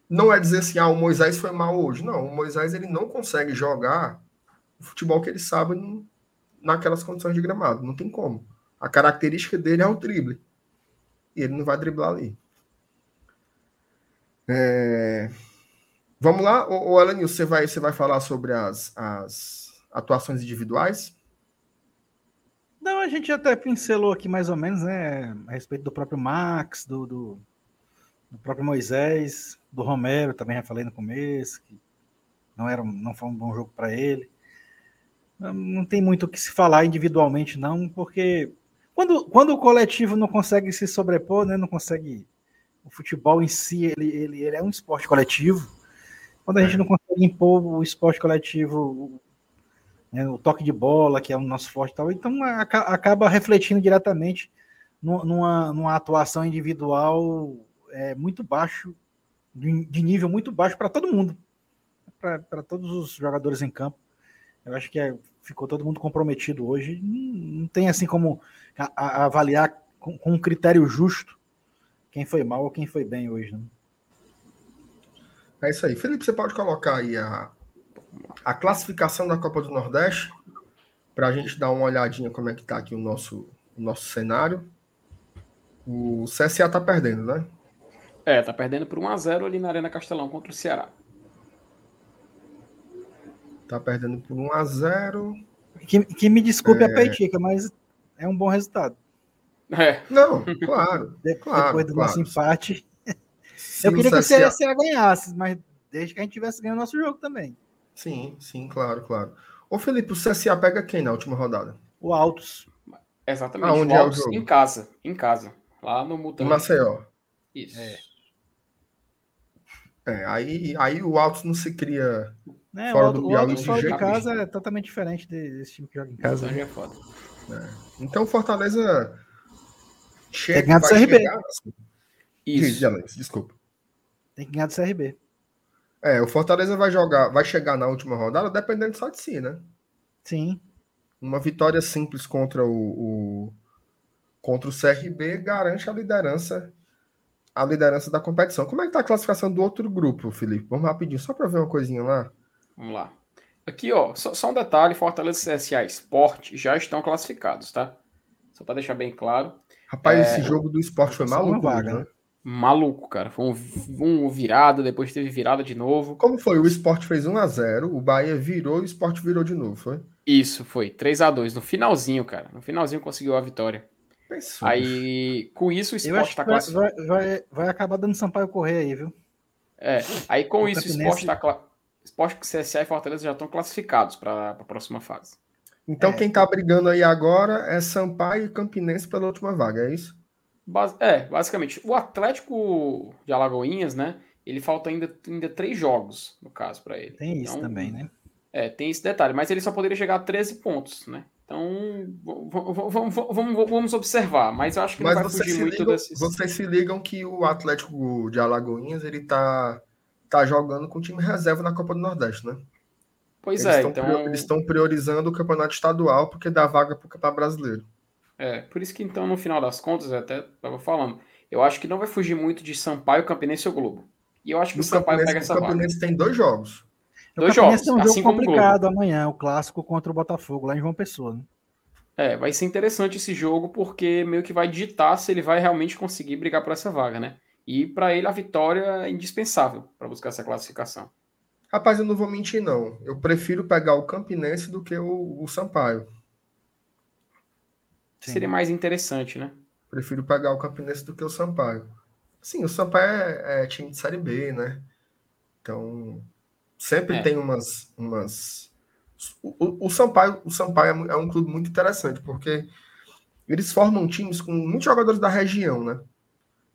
não é dizer assim, ah, o Moisés foi mal hoje. Não, o Moisés ele não consegue jogar o futebol que ele sabe naquelas condições de gramado. Não tem como. A característica dele é o drible. E ele não vai driblar ali. É... Vamos lá, ô Elenil, você vai, você vai falar sobre as, as atuações individuais? Não, a gente até pincelou aqui mais ou menos, né, a respeito do próprio Max, do, do, do próprio Moisés, do Romero, também já falei no começo, que não, era, não foi um bom jogo para ele. Não tem muito o que se falar individualmente, não, porque quando, quando o coletivo não consegue se sobrepor, né, não consegue. O futebol em si, ele, ele, ele é um esporte coletivo. Quando a gente não consegue impor o esporte coletivo, né, o toque de bola, que é o nosso forte tal, então acaba refletindo diretamente numa, numa atuação individual é, muito baixo, de, de nível muito baixo para todo mundo, para todos os jogadores em campo. Eu acho que é, ficou todo mundo comprometido hoje. Não, não tem assim como a, a avaliar com, com, um critério justo quem foi mal ou quem foi bem hoje. Né? É isso aí. Felipe, você pode colocar aí a, a classificação da Copa do Nordeste para a gente dar uma olhadinha como é que está aqui o nosso, o nosso cenário. O CSA está perdendo, né? É, tá perdendo por 1x0 ali na Arena Castelão contra o Ceará. Tá perdendo por 1x0. Que, que me desculpe é... a peitica, mas é um bom resultado. É. Não, claro. De- Claro, Depois do claro. nosso empate. Eu queria que o CSA ganhasse, mas desde que a gente tivesse ganho o nosso jogo também. Sim, sim, claro, claro. Ô, Felipe, o CSA pega quem na última rodada? O Altos. Exatamente. Aonde o é o Altos jogo? Em casa. Em casa. Lá no Mutante. Maceió. Isso. É. É, aí, aí o Altos não se cria. Né? Fora o do Altos, o Piauí Altos fora de casa é totalmente diferente desse time que joga em casa. Então né? é foda. Então, Fortaleza. Chega, Tem que ganhar do CRB. chegar- Isso. Alex, desculpa. Tem que ganhar do CRB. É, o Fortaleza vai jogar, vai chegar na última rodada dependendo só de si, né? Sim. Uma vitória simples contra o, o- contra o CRB garante a liderança a liderança da competição. Como é que tá a classificação do outro grupo, Felipe? Vamos rapidinho, só para ver uma coisinha lá. Vamos lá. Aqui, ó, só, só um detalhe: Fortaleza e CSA Sport já estão classificados, tá? Só para deixar bem claro. Rapaz, É, esse jogo do esporte foi uma maluco, vaga, né? né? Maluco, cara. Foi um, um virada, depois teve virada de novo. Como foi? O esporte fez 1 a 0 o Bahia virou e o esporte virou de novo, foi? Isso, foi 3 a 2 No finalzinho, cara. No finalzinho conseguiu a vitória. Pensou. Aí, com isso, o esporte vai, classificado. vai, vai, vai acabar dando Sampaio correr aí, viu? É, aí com O isso, o esporte está cla... Esporte, CSA e Fortaleza já estão classificados para a próxima fase. Então É. quem tá brigando aí agora é Sampaio e Campinense pela última vaga, é isso? Bas- É, basicamente. O Atlético de Alagoinhas, né? Ele falta ainda, ainda três jogos, no caso, para ele. Tem isso Então, também, né? É, tem esse detalhe, mas ele só poderia chegar a 13 pontos, né? Então, v- v- v- v- vamos, vamos observar, mas eu acho que Mas não vai vocês fugir se, muito ligam, desses. vocês se ligam que o Atlético de Alagoinhas ele tá, tá jogando com time reserva na Copa do Nordeste, né? Pois eles é, estão então. eles estão priorizando o campeonato estadual porque dá vaga para o campeonato brasileiro. É, por isso que então, no final das contas, eu até estava falando, eu acho que não vai fugir muito de Sampaio, Campinense ou Globo. E eu acho que o o Sampaio pega essa o vaga. Campinense tem dois jogos. Dois o Campinense jogos, tem um jogo assim como o Globo. complicado amanhã, o clássico contra o Botafogo, lá em João Pessoa. Né? É, vai ser interessante esse jogo porque meio que vai ditar se ele vai realmente conseguir brigar por essa vaga, né? E para ele a vitória é indispensável para buscar essa classificação. Rapaz, eu não vou mentir, não. Eu prefiro pegar o Campinense do que o, o Sampaio. Sim. Seria mais interessante, né? Prefiro pegar o Campinense do que o Sampaio. Sim, o Sampaio é, é time de Série B, né? Então, sempre É. tem umas. umas... O, o- o Sampaio, o Sampaio é é um clube muito interessante, porque eles formam times com muitos jogadores da região, né?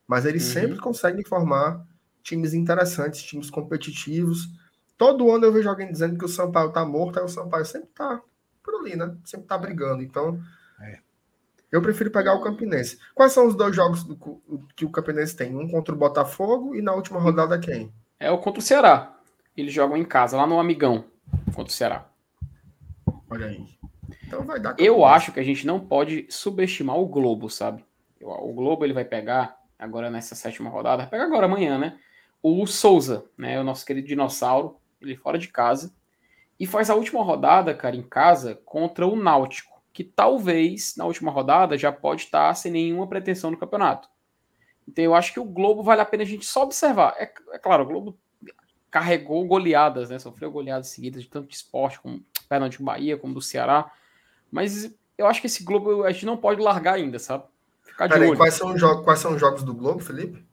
Mas eles Uhum. sempre conseguem formar times interessantes, times competitivos. Todo ano eu vejo alguém dizendo que o Sampaio tá morto, aí o Sampaio sempre tá por ali, né? Sempre tá brigando. Então, É. eu prefiro pegar o Campinense. Quais são os dois jogos do que o Campinense tem? Um contra o Botafogo e na última rodada quem? É o contra o Ceará. Eles jogam em casa, lá no Amigão, contra o Ceará. Olha aí. Então vai dar. Eu acho que a gente não pode subestimar o Globo, sabe? O Globo ele vai pegar agora nessa sétima rodada, vai pegar agora amanhã, né? O Souza, né? O nosso querido dinossauro, ele fora de casa e faz a última rodada, cara, em casa contra o Náutico, que talvez na última rodada já pode estar sem nenhuma pretensão no campeonato. Então eu acho que o Globo vale a pena a gente só observar. É, é claro, o Globo carregou goleadas, né? Sofreu goleadas seguidas de tanto de esporte como perdão, de Bahia, como do Ceará. Mas eu acho que esse Globo a gente não pode largar ainda, sabe? Ficar de Peraí, olho. quais são, os jogos, quais são os jogos do Globo, Felipe?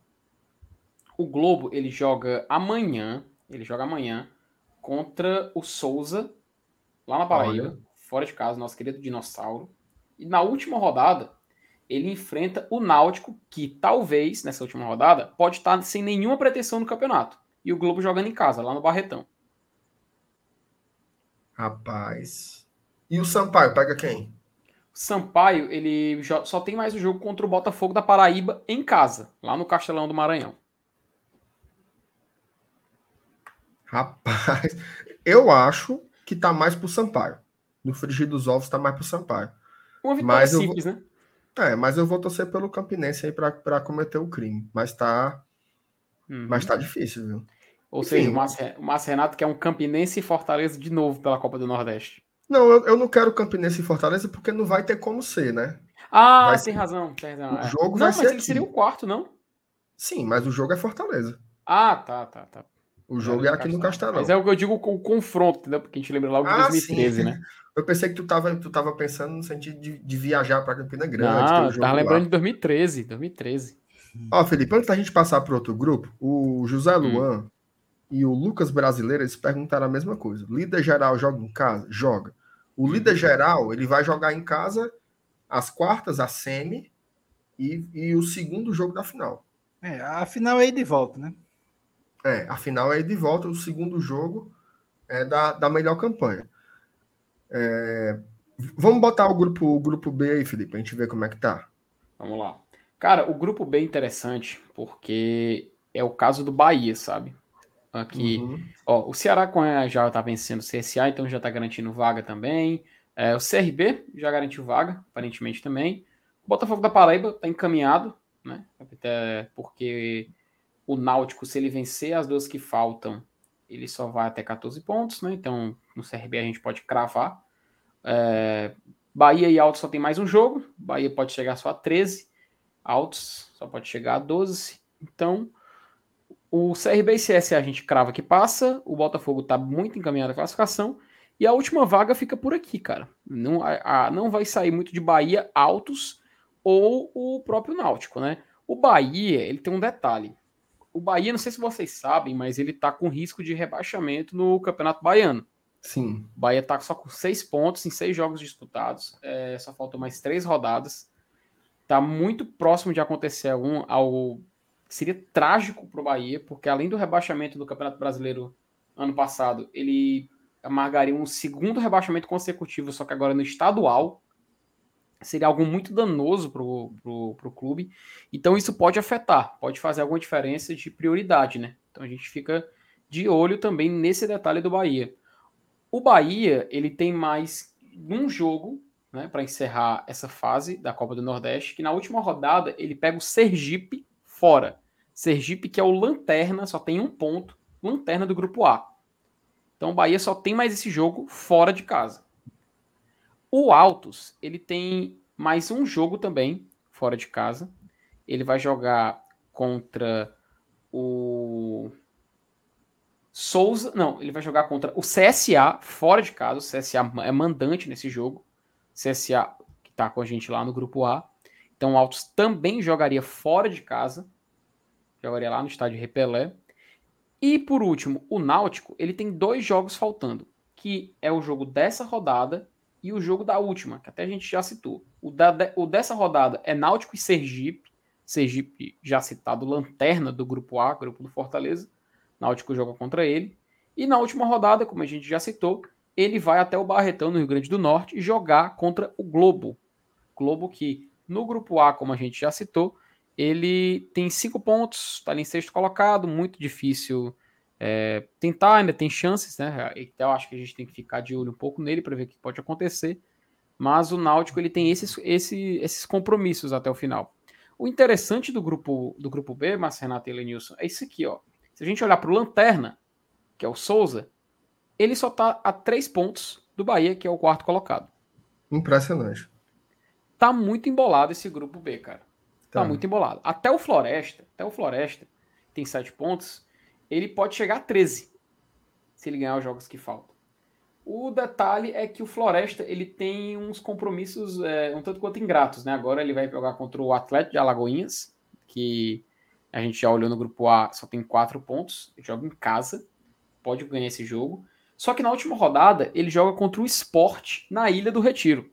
O Globo, ele joga amanhã, ele joga amanhã contra o Souza, lá na Paraíba, Olha. fora de casa, nosso querido dinossauro. E na última rodada, ele enfrenta o Náutico, que talvez, nessa última rodada, pode estar sem nenhuma pretensão no campeonato. E o Globo jogando em casa, lá no Barretão. Rapaz. E o Sampaio, pega quem? Sampaio, ele só tem mais o jogo contra o Botafogo da Paraíba em casa, lá no Castelão do Maranhão. Rapaz. Eu acho que tá mais pro Sampaio. No frigir dos ovos tá mais pro Sampaio. Uma vitória Mas eu vou- simples, né? É, mas eu vou torcer pelo Campinense aí pra, pra cometer o crime. Mas tá, Uhum. mas tá difícil, viu? Ou enfim. seja, o Márcio, o Márcio Renato quer um Campinense e Fortaleza de novo pela Copa do Nordeste. Não, eu, eu não quero Campinense e Fortaleza porque não vai ter como ser, né? Ah, Vai tem ser- razão, tem razão. o é. jogo não, vai mas ser ele aqui. seria o quarto, não? Sim, mas o jogo é Fortaleza. Ah, tá, tá, tá. O jogo é aqui no Castelão. Mas é o que eu digo com o confronto, entendeu? Porque a gente lembra logo de Ah, 2013, sim. né? Eu pensei que tu tava, tu tava pensando no sentido de, de viajar para Campina Grande. tava lá. lembrando de 2013, 2013. Ó, Felipe, antes da gente passar para outro grupo, o José Hum. Luan e o Lucas Brasileiro, eles perguntaram a mesma coisa. Líder geral joga em casa? Joga. O Uhum. líder geral, ele vai jogar em casa as quartas, a semi e, e o segundo jogo da final. É, a final é ir de volta, né? É, a final é de volta, o segundo jogo é da, da melhor campanha. É, vamos botar o grupo, o grupo B aí, Felipe, pra gente ver como é que tá. Vamos lá. Cara, o grupo B é interessante porque é o caso do Bahia, sabe? Aqui, Uhum. ó, o Ceará a- já tá vencendo o CSA, então já tá garantindo vaga também. É, o CRB já garantiu vaga, aparentemente também. O Botafogo da Paraíba tá encaminhado, né? Até porque o Náutico, se ele vencer as duas que faltam, ele só vai até 14 pontos, né? Então, no CRB a gente pode cravar. É, Bahia e Altos só tem mais um jogo. Bahia pode chegar só a 13. Altos só pode chegar a 12. Então, o CRB e CSA a gente crava que passa. O Botafogo tá muito encaminhado à classificação. E a última vaga fica por aqui, cara. Não, a- a- não vai sair muito de Bahia, Altos ou o próprio Náutico, né? O Bahia, ele tem um detalhe. O Bahia, não sei se vocês sabem, mas ele tá com risco de rebaixamento no Campeonato Baiano. Sim. O Bahia tá só com seis pontos em seis jogos disputados. É, só faltam mais três rodadas. Tá muito próximo de acontecer algum, algo que seria trágico para o Bahia, porque além do rebaixamento do Campeonato Brasileiro ano passado, ele amargaria um segundo rebaixamento consecutivo, só que agora no estadual. Seria algo muito danoso para o clube. Então isso pode afetar, pode fazer alguma diferença de prioridade, né? Então a gente fica de olho também nesse detalhe do Bahia. O Bahia, ele tem mais um jogo, né, para encerrar essa fase da Copa do Nordeste, que na última rodada ele pega o Sergipe fora. Sergipe, que é o lanterna, só tem um ponto, lanterna do grupo A. Então o Bahia só tem mais esse jogo fora de casa. O Altos, ele tem mais um jogo também fora de casa. Ele vai jogar contra o Souza, não, ele vai jogar contra o CSA fora de casa. O CSA é mandante nesse jogo. CSA que tá com a gente lá no grupo A. Então o Altos também jogaria fora de casa. Jogaria lá no estádio Repelé. E por último, o Náutico, ele tem dois jogos faltando, que é o jogo dessa rodada e o jogo da última, que até a gente já citou. O, da, o dessa rodada é Náutico e Sergipe. Sergipe já citado lanterna do grupo A, grupo do Fortaleza. Náutico joga contra ele. E na última rodada, como a gente já citou, ele vai até o Barretão, no Rio Grande do Norte, jogar contra o Globo. Globo que, no grupo A, como a gente já citou, ele tem cinco pontos, está ali em sexto colocado, muito difícil é, tentar, ainda tem chances, né? Então eu acho que a gente tem que ficar de olho um pouco nele para ver o que pode acontecer. Mas o Náutico ele tem esses, esse, esses compromissos até o final. O interessante do grupo do grupo B, mas Renato e Lenilson, é isso aqui, ó. Se a gente olhar para o Lanterna, que é o Souza, ele só está a três pontos do Bahia, que é o quarto colocado. Impressionante. Tá muito embolado esse grupo B, cara. Tá, Tá. muito embolado. Até o Floresta, até o Floresta, tem sete pontos, ele pode chegar a 13 se ele ganhar os jogos que faltam. O detalhe é que o Floresta ele tem uns compromissos é, um tanto quanto ingratos, né? Agora ele vai jogar contra o Atlético de Alagoinhas, que a gente já olhou no grupo A, só tem quatro pontos, joga em casa, pode ganhar esse jogo. Só que na última rodada ele joga contra o Sport na Ilha do Retiro.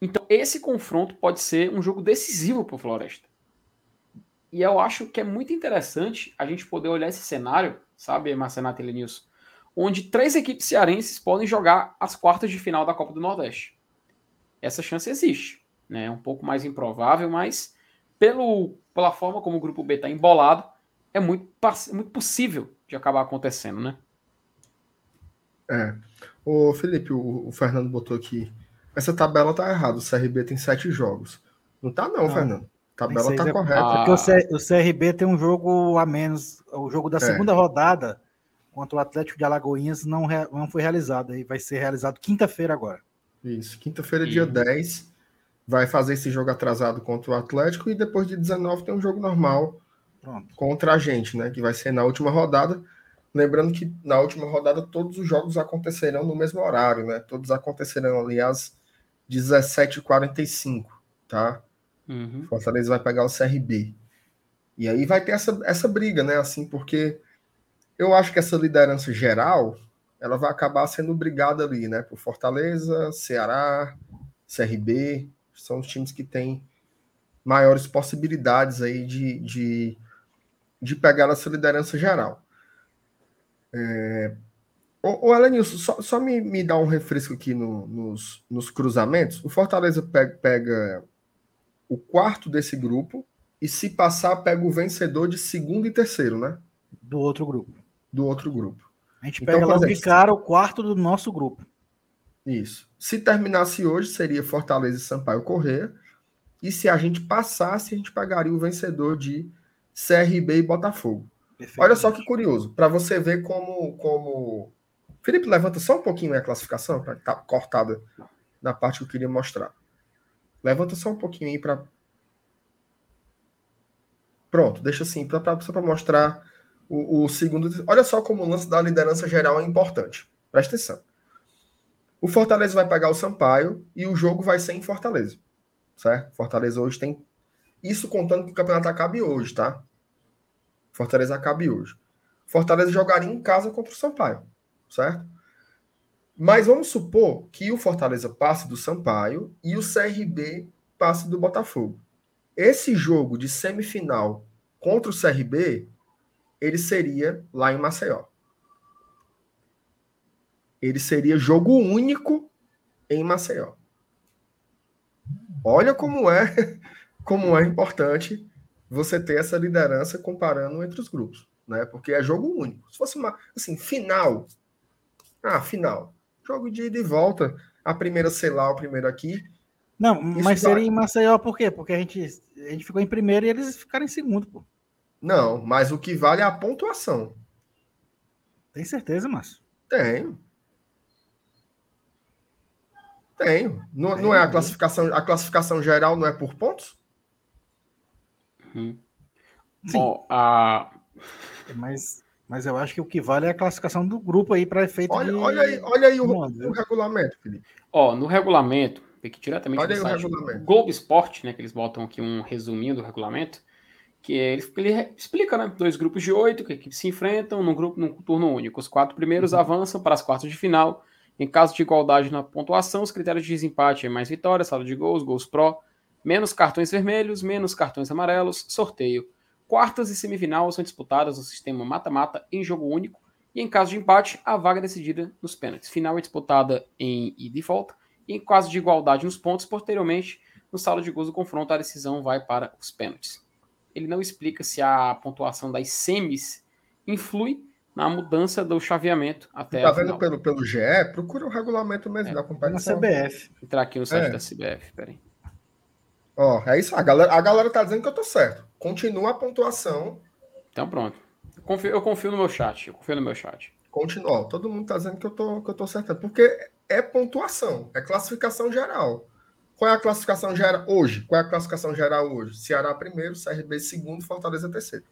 Então esse confronto pode ser um jogo decisivo para o Floresta. E eu acho que é muito interessante a gente poder olhar esse cenário, sabe, Marcenato e Lenilson, onde três equipes cearenses podem jogar as quartas de final da Copa do Nordeste. Essa chance existe. Né? É um pouco mais improvável, mas pelo, pela forma como o grupo B está embolado, é muito, muito possível de acabar acontecendo, né? É. Ô, Felipe, o, o Fernando botou aqui. Essa tabela tá errada. O CRB tem sete jogos. Não tá, não, Não. Fernando. A tabela Nem tá seis é- correta. Ah. Porque o, C- o CRB tem um jogo a menos. O jogo da É. segunda rodada contra o Atlético de Alagoinhas não, rea- não foi realizado. Aí vai ser realizado quinta-feira agora. Isso. Quinta-feira, dia Uhum. 10, vai fazer esse jogo atrasado contra o Atlético e depois de 19 tem um jogo normal Pronto. contra a gente, né? Que vai ser na última rodada. Lembrando que na última rodada todos os jogos acontecerão no mesmo horário, né? Todos acontecerão ali às 17h45, tá? Uhum. Fortaleza vai pegar o CRB. E aí vai ter essa, essa briga, né? Assim, porque eu acho que essa liderança geral ela vai acabar sendo brigada ali, né? Por Fortaleza, Ceará, CRB, são os times que têm maiores possibilidades aí de, de, de pegar essa liderança geral. É... Ô, ô Elenilson, só, só me, me dá um refresco aqui no, nos, nos cruzamentos. O Fortaleza pega, pega o quarto desse grupo e, se passar, pega o vencedor de segundo e terceiro, né? Do outro grupo. Do outro grupo. A gente então, pega logo de cara o quarto do nosso grupo. Isso. Se terminasse hoje, seria Fortaleza e Sampaio Correia. E se a gente passasse, a gente pagaria o vencedor de CRB e Botafogo. Olha só que curioso, para você ver como, como. Felipe, levanta só um pouquinho a classificação, para tá cortada na parte que eu queria mostrar. Levanta só um pouquinho aí para. Pronto, deixa assim, pra, pra, só para mostrar o, o, segundo. Olha só como o lance da liderança geral é importante. Presta atenção. O Fortaleza vai pegar o Sampaio e o jogo vai ser em Fortaleza. Certo? Fortaleza hoje tem. Isso contando que o campeonato acabe hoje, tá? Fortaleza acabe hoje. Fortaleza jogaria em casa contra o Sampaio, certo? Mas vamos supor que o Fortaleza passe do Sampaio e o CRB passe do Botafogo. Esse jogo de semifinal contra o CRB, ele seria lá em Maceió. Ele seria jogo único em Maceió. Olha como é, como é importante você ter essa liderança comparando entre os grupos, né? Porque é jogo único. Se fosse uma, assim, final, ah, final, jogo de ida e volta, a primeira sei lá, o primeiro aqui. Não, mas seria em Maceió por quê? Porque a gente, a gente ficou em primeiro e eles ficaram em segundo, pô. Não, mas o que vale é a pontuação. Tem certeza, Márcio? Tenho. Tenho. Não, Tenho. não é a classificação, a classificação geral não é por pontos? Uhum. Bom, a... mas, mas eu acho que o que vale é a classificação do grupo aí para efeito olha, de... Olha aí, olha aí o, o, regulamento, Felipe. Ó, no regulamento, aqui diretamente olha aí o regulamento. Globo Esporte, né, que eles botam aqui um resuminho do regulamento, que ele, ele explica, né, dois grupos de oito que, que se enfrentam num grupo num turno único. Os quatro primeiros uhum. avançam para as quartas de final. Em caso de igualdade na pontuação, os critérios de desempate é mais vitória, saldo de gols, gols pró, menos cartões vermelhos, menos cartões amarelos, sorteio. Quartas e semifinal são disputadas no sistema mata-mata em jogo único e em caso de empate, a vaga é decidida nos pênaltis. Final é disputada em ida e volta e em caso de igualdade nos pontos, posteriormente, no saldo de gols do confronto, a decisão vai para os pênaltis. Ele não explica se a pontuação das semis influi na mudança do chaveamento até tá vendo pelo, pelo GE? Procura o regulamento mesmo é, da competição. Na CBF. Entrar aqui no site é. da CBF, peraí. Ó, é isso. A galera, a galera tá dizendo que eu tô certo. Continua a pontuação. Então pronto. Eu confio, eu confio no meu chat. Eu confio no meu chat. Continua. Ó, todo mundo tá dizendo que eu tô, que eu tô certo. Porque é pontuação. É classificação geral. Qual é a classificação geral hoje? Qual é a classificação geral hoje? Ceará primeiro, CRB segundo, Fortaleza terceiro.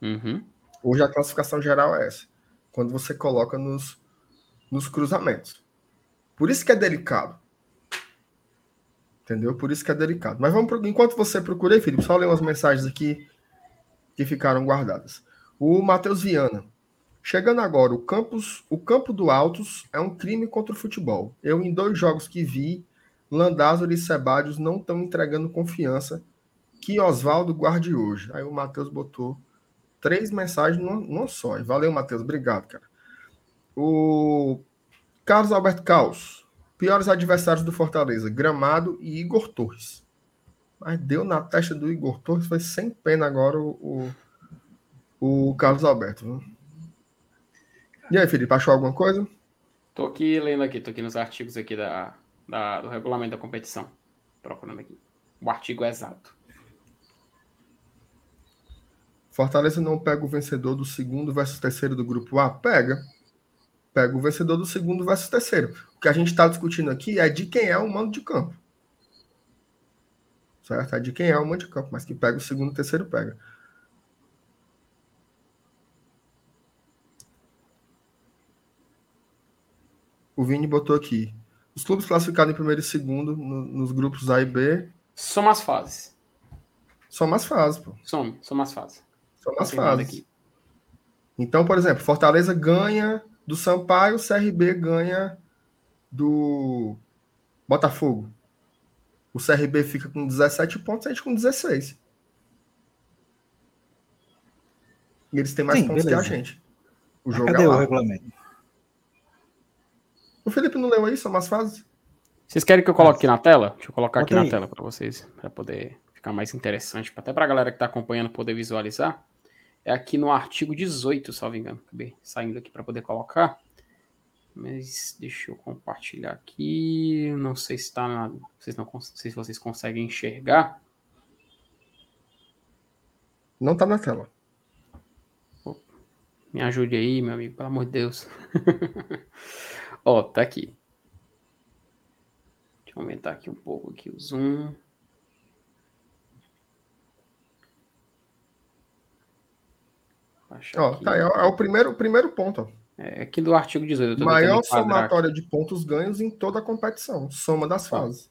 Uhum. Hoje a classificação geral é essa. Quando você coloca nos, nos cruzamentos. Por isso que é delicado. Entendeu? Por isso que é delicado. Mas vamos enquanto você procura aí, Felipe, só ler umas mensagens aqui que ficaram guardadas. O Matheus Viana. Chegando agora, o, campus, o campo do Altos é um crime contra o futebol. Eu, em dois jogos que vi, Landázuri e Sebadios não estão entregando confiança que Oswaldo guarde hoje. Aí o Matheus botou três mensagens numa só. Valeu, Matheus. Obrigado, cara. O Carlos Alberto Caos. Piores adversários do Fortaleza: Gramado e Igor Torres. Mas deu na testa do Igor Torres, foi sem pena agora o, o, o Carlos Alberto. Viu? E aí, Felipe, achou alguma coisa? Tô aqui lendo aqui, tô aqui nos artigos aqui da, da, do regulamento da competição. Procurando aqui. O artigo exato. Fortaleza não pega o vencedor do segundo versus terceiro do grupo A? Pega pega o vencedor do segundo versus terceiro. O que a gente está discutindo aqui é de quem é o mando de campo. Certo? É de quem é o mando de campo, mas que pega o segundo e o terceiro pega. o Vini botou aqui. Os clubes classificados em primeiro e segundo no- nos grupos A e B São as fases. são mais fases, pô. São, são as fases. São mais Confirmado fases. Então, por exemplo, Fortaleza ganha do Sampaio, CRB ganha do Botafogo. O CRB fica com 17 pontos, a gente com 16. E eles têm mais Sim, pontos beleza. que a gente. O jogo Cadê é o lá. regulamento? O Felipe não leu aí, são mais fases? Vocês querem que eu coloque aqui na tela? Deixa eu colocar aqui Bota na aí. tela para vocês, para poder ficar mais interessante, até para a galera que está acompanhando poder visualizar. É aqui no artigo 18, salvo engano. Acabei saindo aqui para poder colocar. Mas deixa eu compartilhar aqui. Não sei se está na. Vocês não, não sei se vocês conseguem enxergar. Não tá na tela. Me ajude aí, meu amigo, pelo amor de Deus. Ó, tá aqui. Deixa eu aumentar aqui um pouco aqui o zoom. Ó, aqui. tá ó, é o primeiro, o primeiro ponto. É aqui do artigo 18. eu tô Maior somatória de pontos ganhos em toda a competição. Soma das Tá. fases.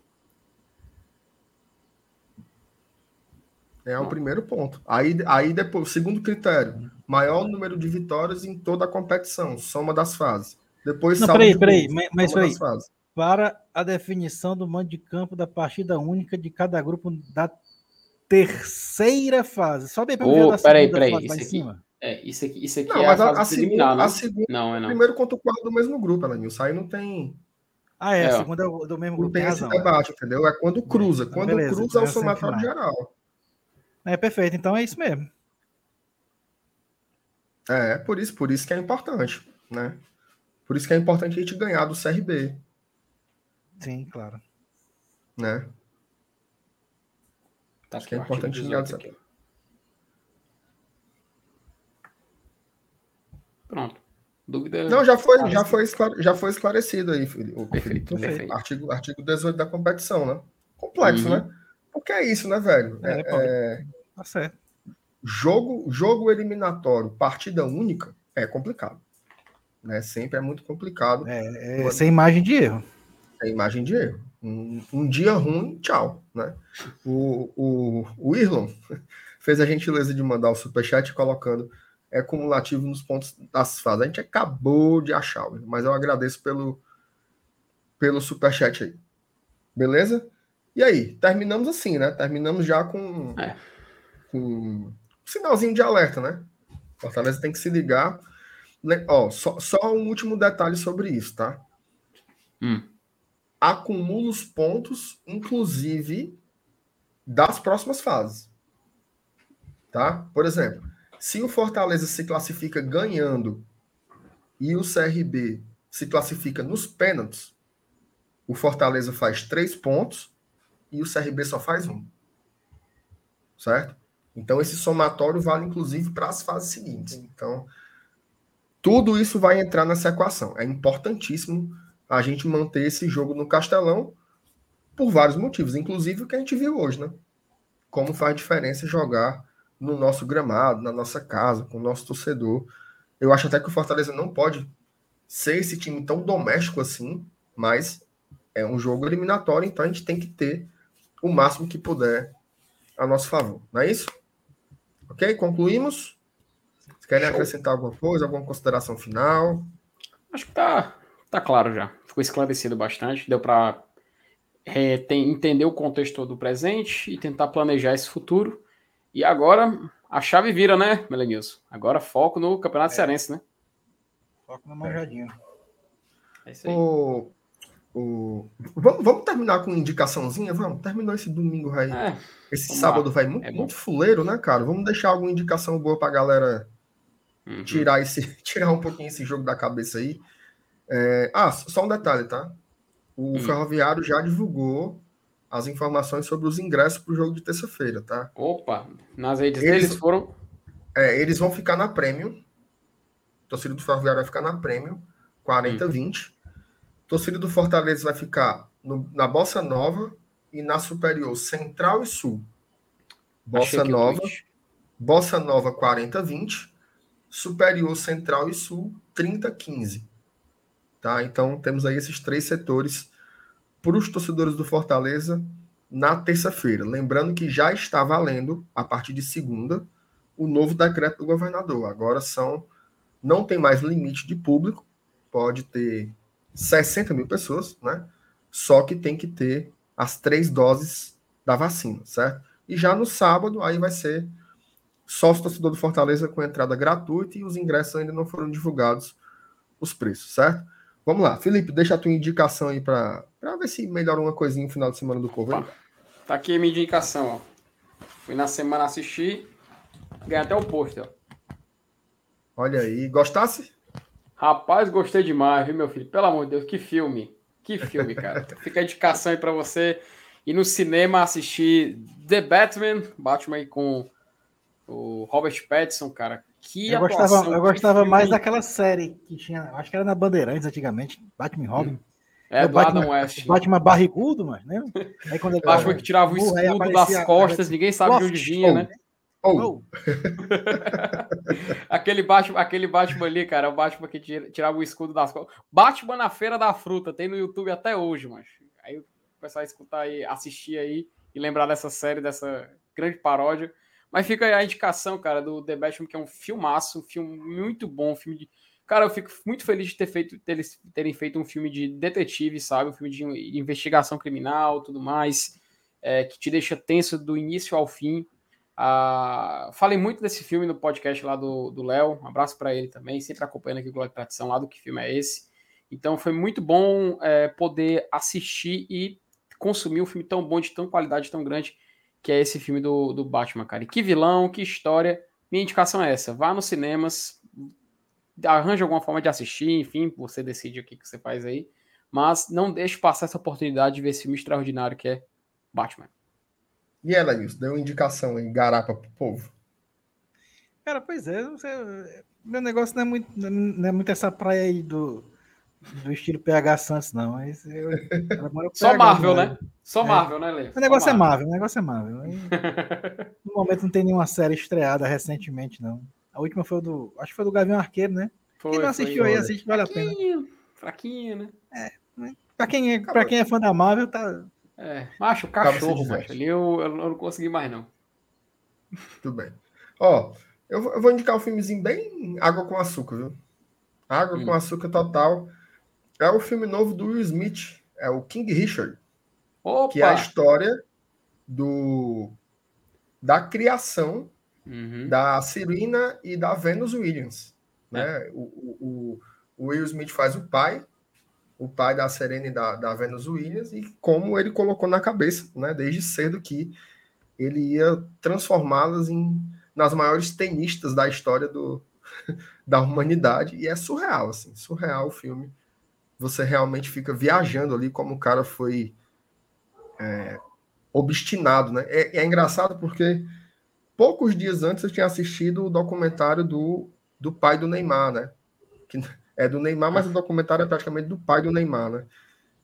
É o Não. primeiro ponto. Aí, aí depois, segundo critério, maior número de vitórias em toda a competição. Soma das fases. Depois Não, peraí, de peraí, gols, mas- mas soma peraí. das fases. Para a definição do mando de campo da partida única de cada grupo da terceira fase. Sobe aí pra Ô, ver a da peraí, segunda peraí, isso em aqui- cima. É, isso aqui, isso aqui Não, é mas a a, fase a segunda, preliminar, né? a segunda, Não, é não. primeiro contra o quarto do mesmo grupo, Elenilson. Aí não tem, Ah, é, É, a segunda é o- do mesmo não grupo, tem tem esse razão. é. debate, entendeu? É quando cruza. Então, Quando beleza, cruza é o então é somatório semifinal. geral. É perfeito, então é isso mesmo. É, por isso, por isso que é importante, né? Por isso que é importante a gente ganhar do CRB, Sim, claro. né? Tá Acho que é o importante 18 ligar aqui, Pronto. Dúvida? Não, já foi, Ah, já foi, esclare- já foi esclarecido aí, o Perfeito, perfeito. Artigo, artigo 18 da competição, né? Complexo, Uhum. né? Porque é isso, né, velho? É, É- é- Tá certo. jogo, jogo eliminatório, partida única, é complicado. Né? Sempre é muito complicado. É, é sem margem de erro. É imagem de erro. Um, um dia ruim, tchau. Né? O, o, o Irlon fez a gentileza de mandar o superchat colocando é cumulativo nos pontos das fases. A gente acabou de achar, mas eu agradeço pelo, pelo superchat aí. Beleza? E aí, terminamos assim, né? Terminamos já com, É. com um sinalzinho de alerta, né? Fortaleza tem que se ligar. Ó, só, só um último detalhe sobre isso, tá? Hum. acumula os pontos, inclusive das próximas fases. Tá? Por exemplo, se o Fortaleza se classifica ganhando e o CRB se classifica nos pênaltis, o Fortaleza faz três pontos e o CRB só faz um. Certo? Então, esse somatório vale inclusive para as fases seguintes. Então, tudo isso vai entrar nessa equação. É importantíssimo a gente manter esse jogo no Castelão por vários motivos, inclusive o que a gente viu hoje, né? Como faz diferença jogar no nosso gramado, na nossa casa, com o nosso torcedor. Eu acho até que o Fortaleza não pode ser esse time tão doméstico assim, mas é um jogo eliminatório, então a gente tem que ter o máximo que puder a nosso favor. Não é isso? Ok? Concluímos? Vocês querem acrescentar alguma coisa, alguma consideração final? Acho que tá, tá claro já. Ficou esclarecido bastante. Deu para entender o contexto do presente e tentar planejar esse futuro. E agora a chave vira, né, Melenilson? Agora foco no Campeonato Cearense, né? Foca na manjadinha. É isso aí. O, o... Vamos, vamos terminar com indicaçãozinha? Vamos? Terminou esse domingo aí. É, esse sábado lá. vai muito, É muito fuleiro, né, cara? Vamos deixar alguma indicação boa pra galera uhum. tirar, esse, tirar um pouquinho esse jogo da cabeça aí. É, Ah, só um detalhe, tá? O Hum. Ferroviário já divulgou as informações sobre os ingressos pro jogo de terça-feira, tá? Opa, nas redes Eles- deles foram. É, eles vão ficar na Premium. Torcida do Ferroviário vai ficar na Premium, 40-20. Torcida do Fortaleza vai ficar no- na Bossa Nova e na Superior Central e Sul. Bossa o Nova, tweet. Bossa Nova 40-20, Superior Central e Sul 30-15. Tá? Então, temos aí esses três setores para os torcedores do Fortaleza na terça-feira. Lembrando que já está valendo, a partir de segunda, o novo decreto do governador. Agora são. Não tem mais limite de público, pode ter 60 mil pessoas, né? Só que tem que ter as três doses da vacina, certo? E já no sábado, aí vai ser sócio torcedor do Fortaleza com entrada gratuita e os ingressos ainda não foram divulgados os preços, certo? Vamos lá, Felipe, deixa a tua indicação aí para ver se melhora uma coisinha no final de semana do Corvo. Tá aqui a minha indicação, ó. Fui na semana assistir, ganhei até o pôster, ó. Olha aí, gostasse? Rapaz, gostei demais, viu, meu filho? Pelo amor de Deus, que filme. Que filme, cara. Fica a indicação aí para você ir no cinema assistir The Batman, Batman aí com o Robert Pattinson, cara. Que eu gostava, eu gostava mais daquela série que tinha, acho que era na Bandeirantes antigamente, Batman Robin. Hum. É, do Batman, Adam West. Batman barrigudo, mas né? Aí quando ele Batman que tirava o escudo das costas, ninguém sabe de onde vinha, né? Oh. aquele, Batman, aquele Batman ali, cara, é o Batman que tirava o escudo das costas. Batman na Feira da Fruta, tem no YouTube até hoje, mas aí o pessoal escutar aí, assistir aí e lembrar dessa série, dessa grande paródia. Mas fica aí a indicação, cara, do The Batman, que é um filmaço, um filme muito bom, um filme de Cara, eu fico muito feliz de ter feito, ter, terem feito um filme de detetive, sabe? Um filme de investigação criminal, tudo mais, é, que te deixa tenso do início ao fim. Ah, falei muito desse filme no podcast lá do Léo. Um abraço para ele também, sempre acompanhando aqui o Glória Tradição lá do que filme é esse. Então foi muito bom é, poder assistir e consumir um filme tão bom, de tão qualidade tão grande, que é esse filme do, do Batman, cara. E que vilão, que história. Minha indicação é essa: vá nos cinemas, arranja alguma forma de assistir, enfim, você decide o que, que você faz aí. Mas não deixe passar essa oportunidade de ver esse filme extraordinário que é Batman. E ela, Nilson, deu uma indicação em garapa pro povo. Cara, pois é, sei, meu negócio não é, muito, não é muito essa praia aí do, do estilo PH Santos, não. Mas eu, eu Só Marvel, né? Só é. Marvel, né, Lê? O negócio é Marvel, o negócio é Marvel. no momento não tem nenhuma série estreada recentemente, não. A última foi do. Acho que foi do Gavião Arqueiro, né? Foi, quem não assistiu foi, aí, assiste, vale a pena. Fraquinho, né? É. Né? Pra quem, é, pra quem é fã da Marvel, tá. É, macho, cachorro, macho. Ali eu, eu não consegui mais, não. Tudo bem. Ó, eu, eu vou indicar um filmezinho bem água com açúcar, viu? Água hum. com açúcar total. É o filme novo do Will Smith. É o King Richard. Opa. Que é a história do da criação uhum. da Serena e da Venus Williams. Né? É. O, o, o, Will Smith faz o pai, o pai da Serena e da, da Venus Williams, e como ele colocou na cabeça, né, desde cedo, que ele ia transformá-las em nas maiores tenistas da história do, da humanidade. E é surreal, assim, surreal o filme. Você realmente fica viajando ali como o cara foi é, obstinado, né? É, é engraçado porque poucos dias antes eu tinha assistido o documentário do, do pai do Neymar, né? Que é do Neymar, mas o documentário é praticamente do pai do Neymar, né?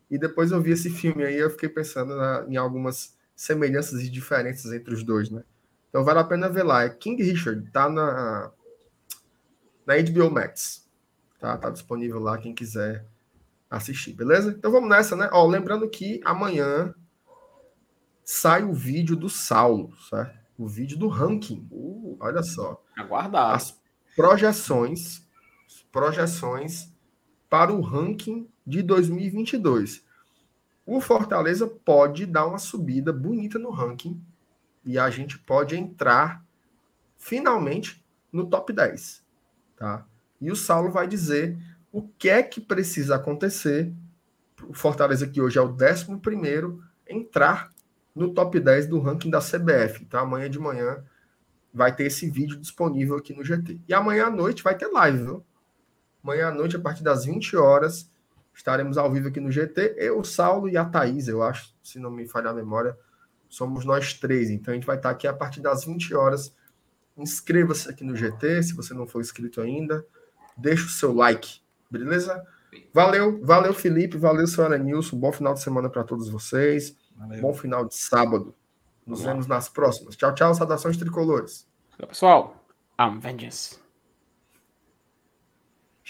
E depois eu vi esse filme aí, eu fiquei pensando na, em algumas semelhanças e diferenças entre os dois, né? Então vale a pena ver lá. É King Richard, tá na, na HBO Max. Tá, tá disponível lá quem quiser assistir, beleza? Então vamos nessa, né? Ó, lembrando que amanhã sai o vídeo do Saulo, certo? o vídeo do ranking. Uh, olha só. Aguardar. As projeções, projeções para o ranking de 2022. O Fortaleza pode dar uma subida bonita no ranking e a gente pode entrar finalmente no top 10, tá? E o Saulo vai dizer o que é que precisa acontecer o Fortaleza que hoje é o 11 primeiro entrar no top 10 do ranking da CBF. Então, amanhã de manhã vai ter esse vídeo disponível aqui no GT. E amanhã à noite vai ter live, viu? Amanhã à noite, a partir das 20 horas, estaremos ao vivo aqui no GT. Eu, Saulo e a Thaís, eu acho, se não me falhar a memória, somos nós três. Então, a gente vai estar aqui a partir das 20 horas. Inscreva-se aqui no GT, se você não for inscrito ainda. Deixa o seu like, beleza? Valeu, valeu, Felipe, valeu, senhora Nilson. Bom final de semana para todos vocês. Valeu. Bom final de sábado. Nos Vamos vemos nas próximas. Tchau, tchau. Saudações tricolores. Pessoal. I'm vengeance.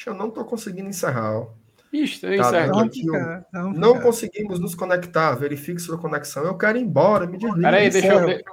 Eu não tô conseguindo encerrar. Ó. Ixi, eu Tá vamos Não ficar. conseguimos nos conectar. Verifique sua conexão. Eu quero ir embora, me desligue. Peraí, deixa eu. Encerra.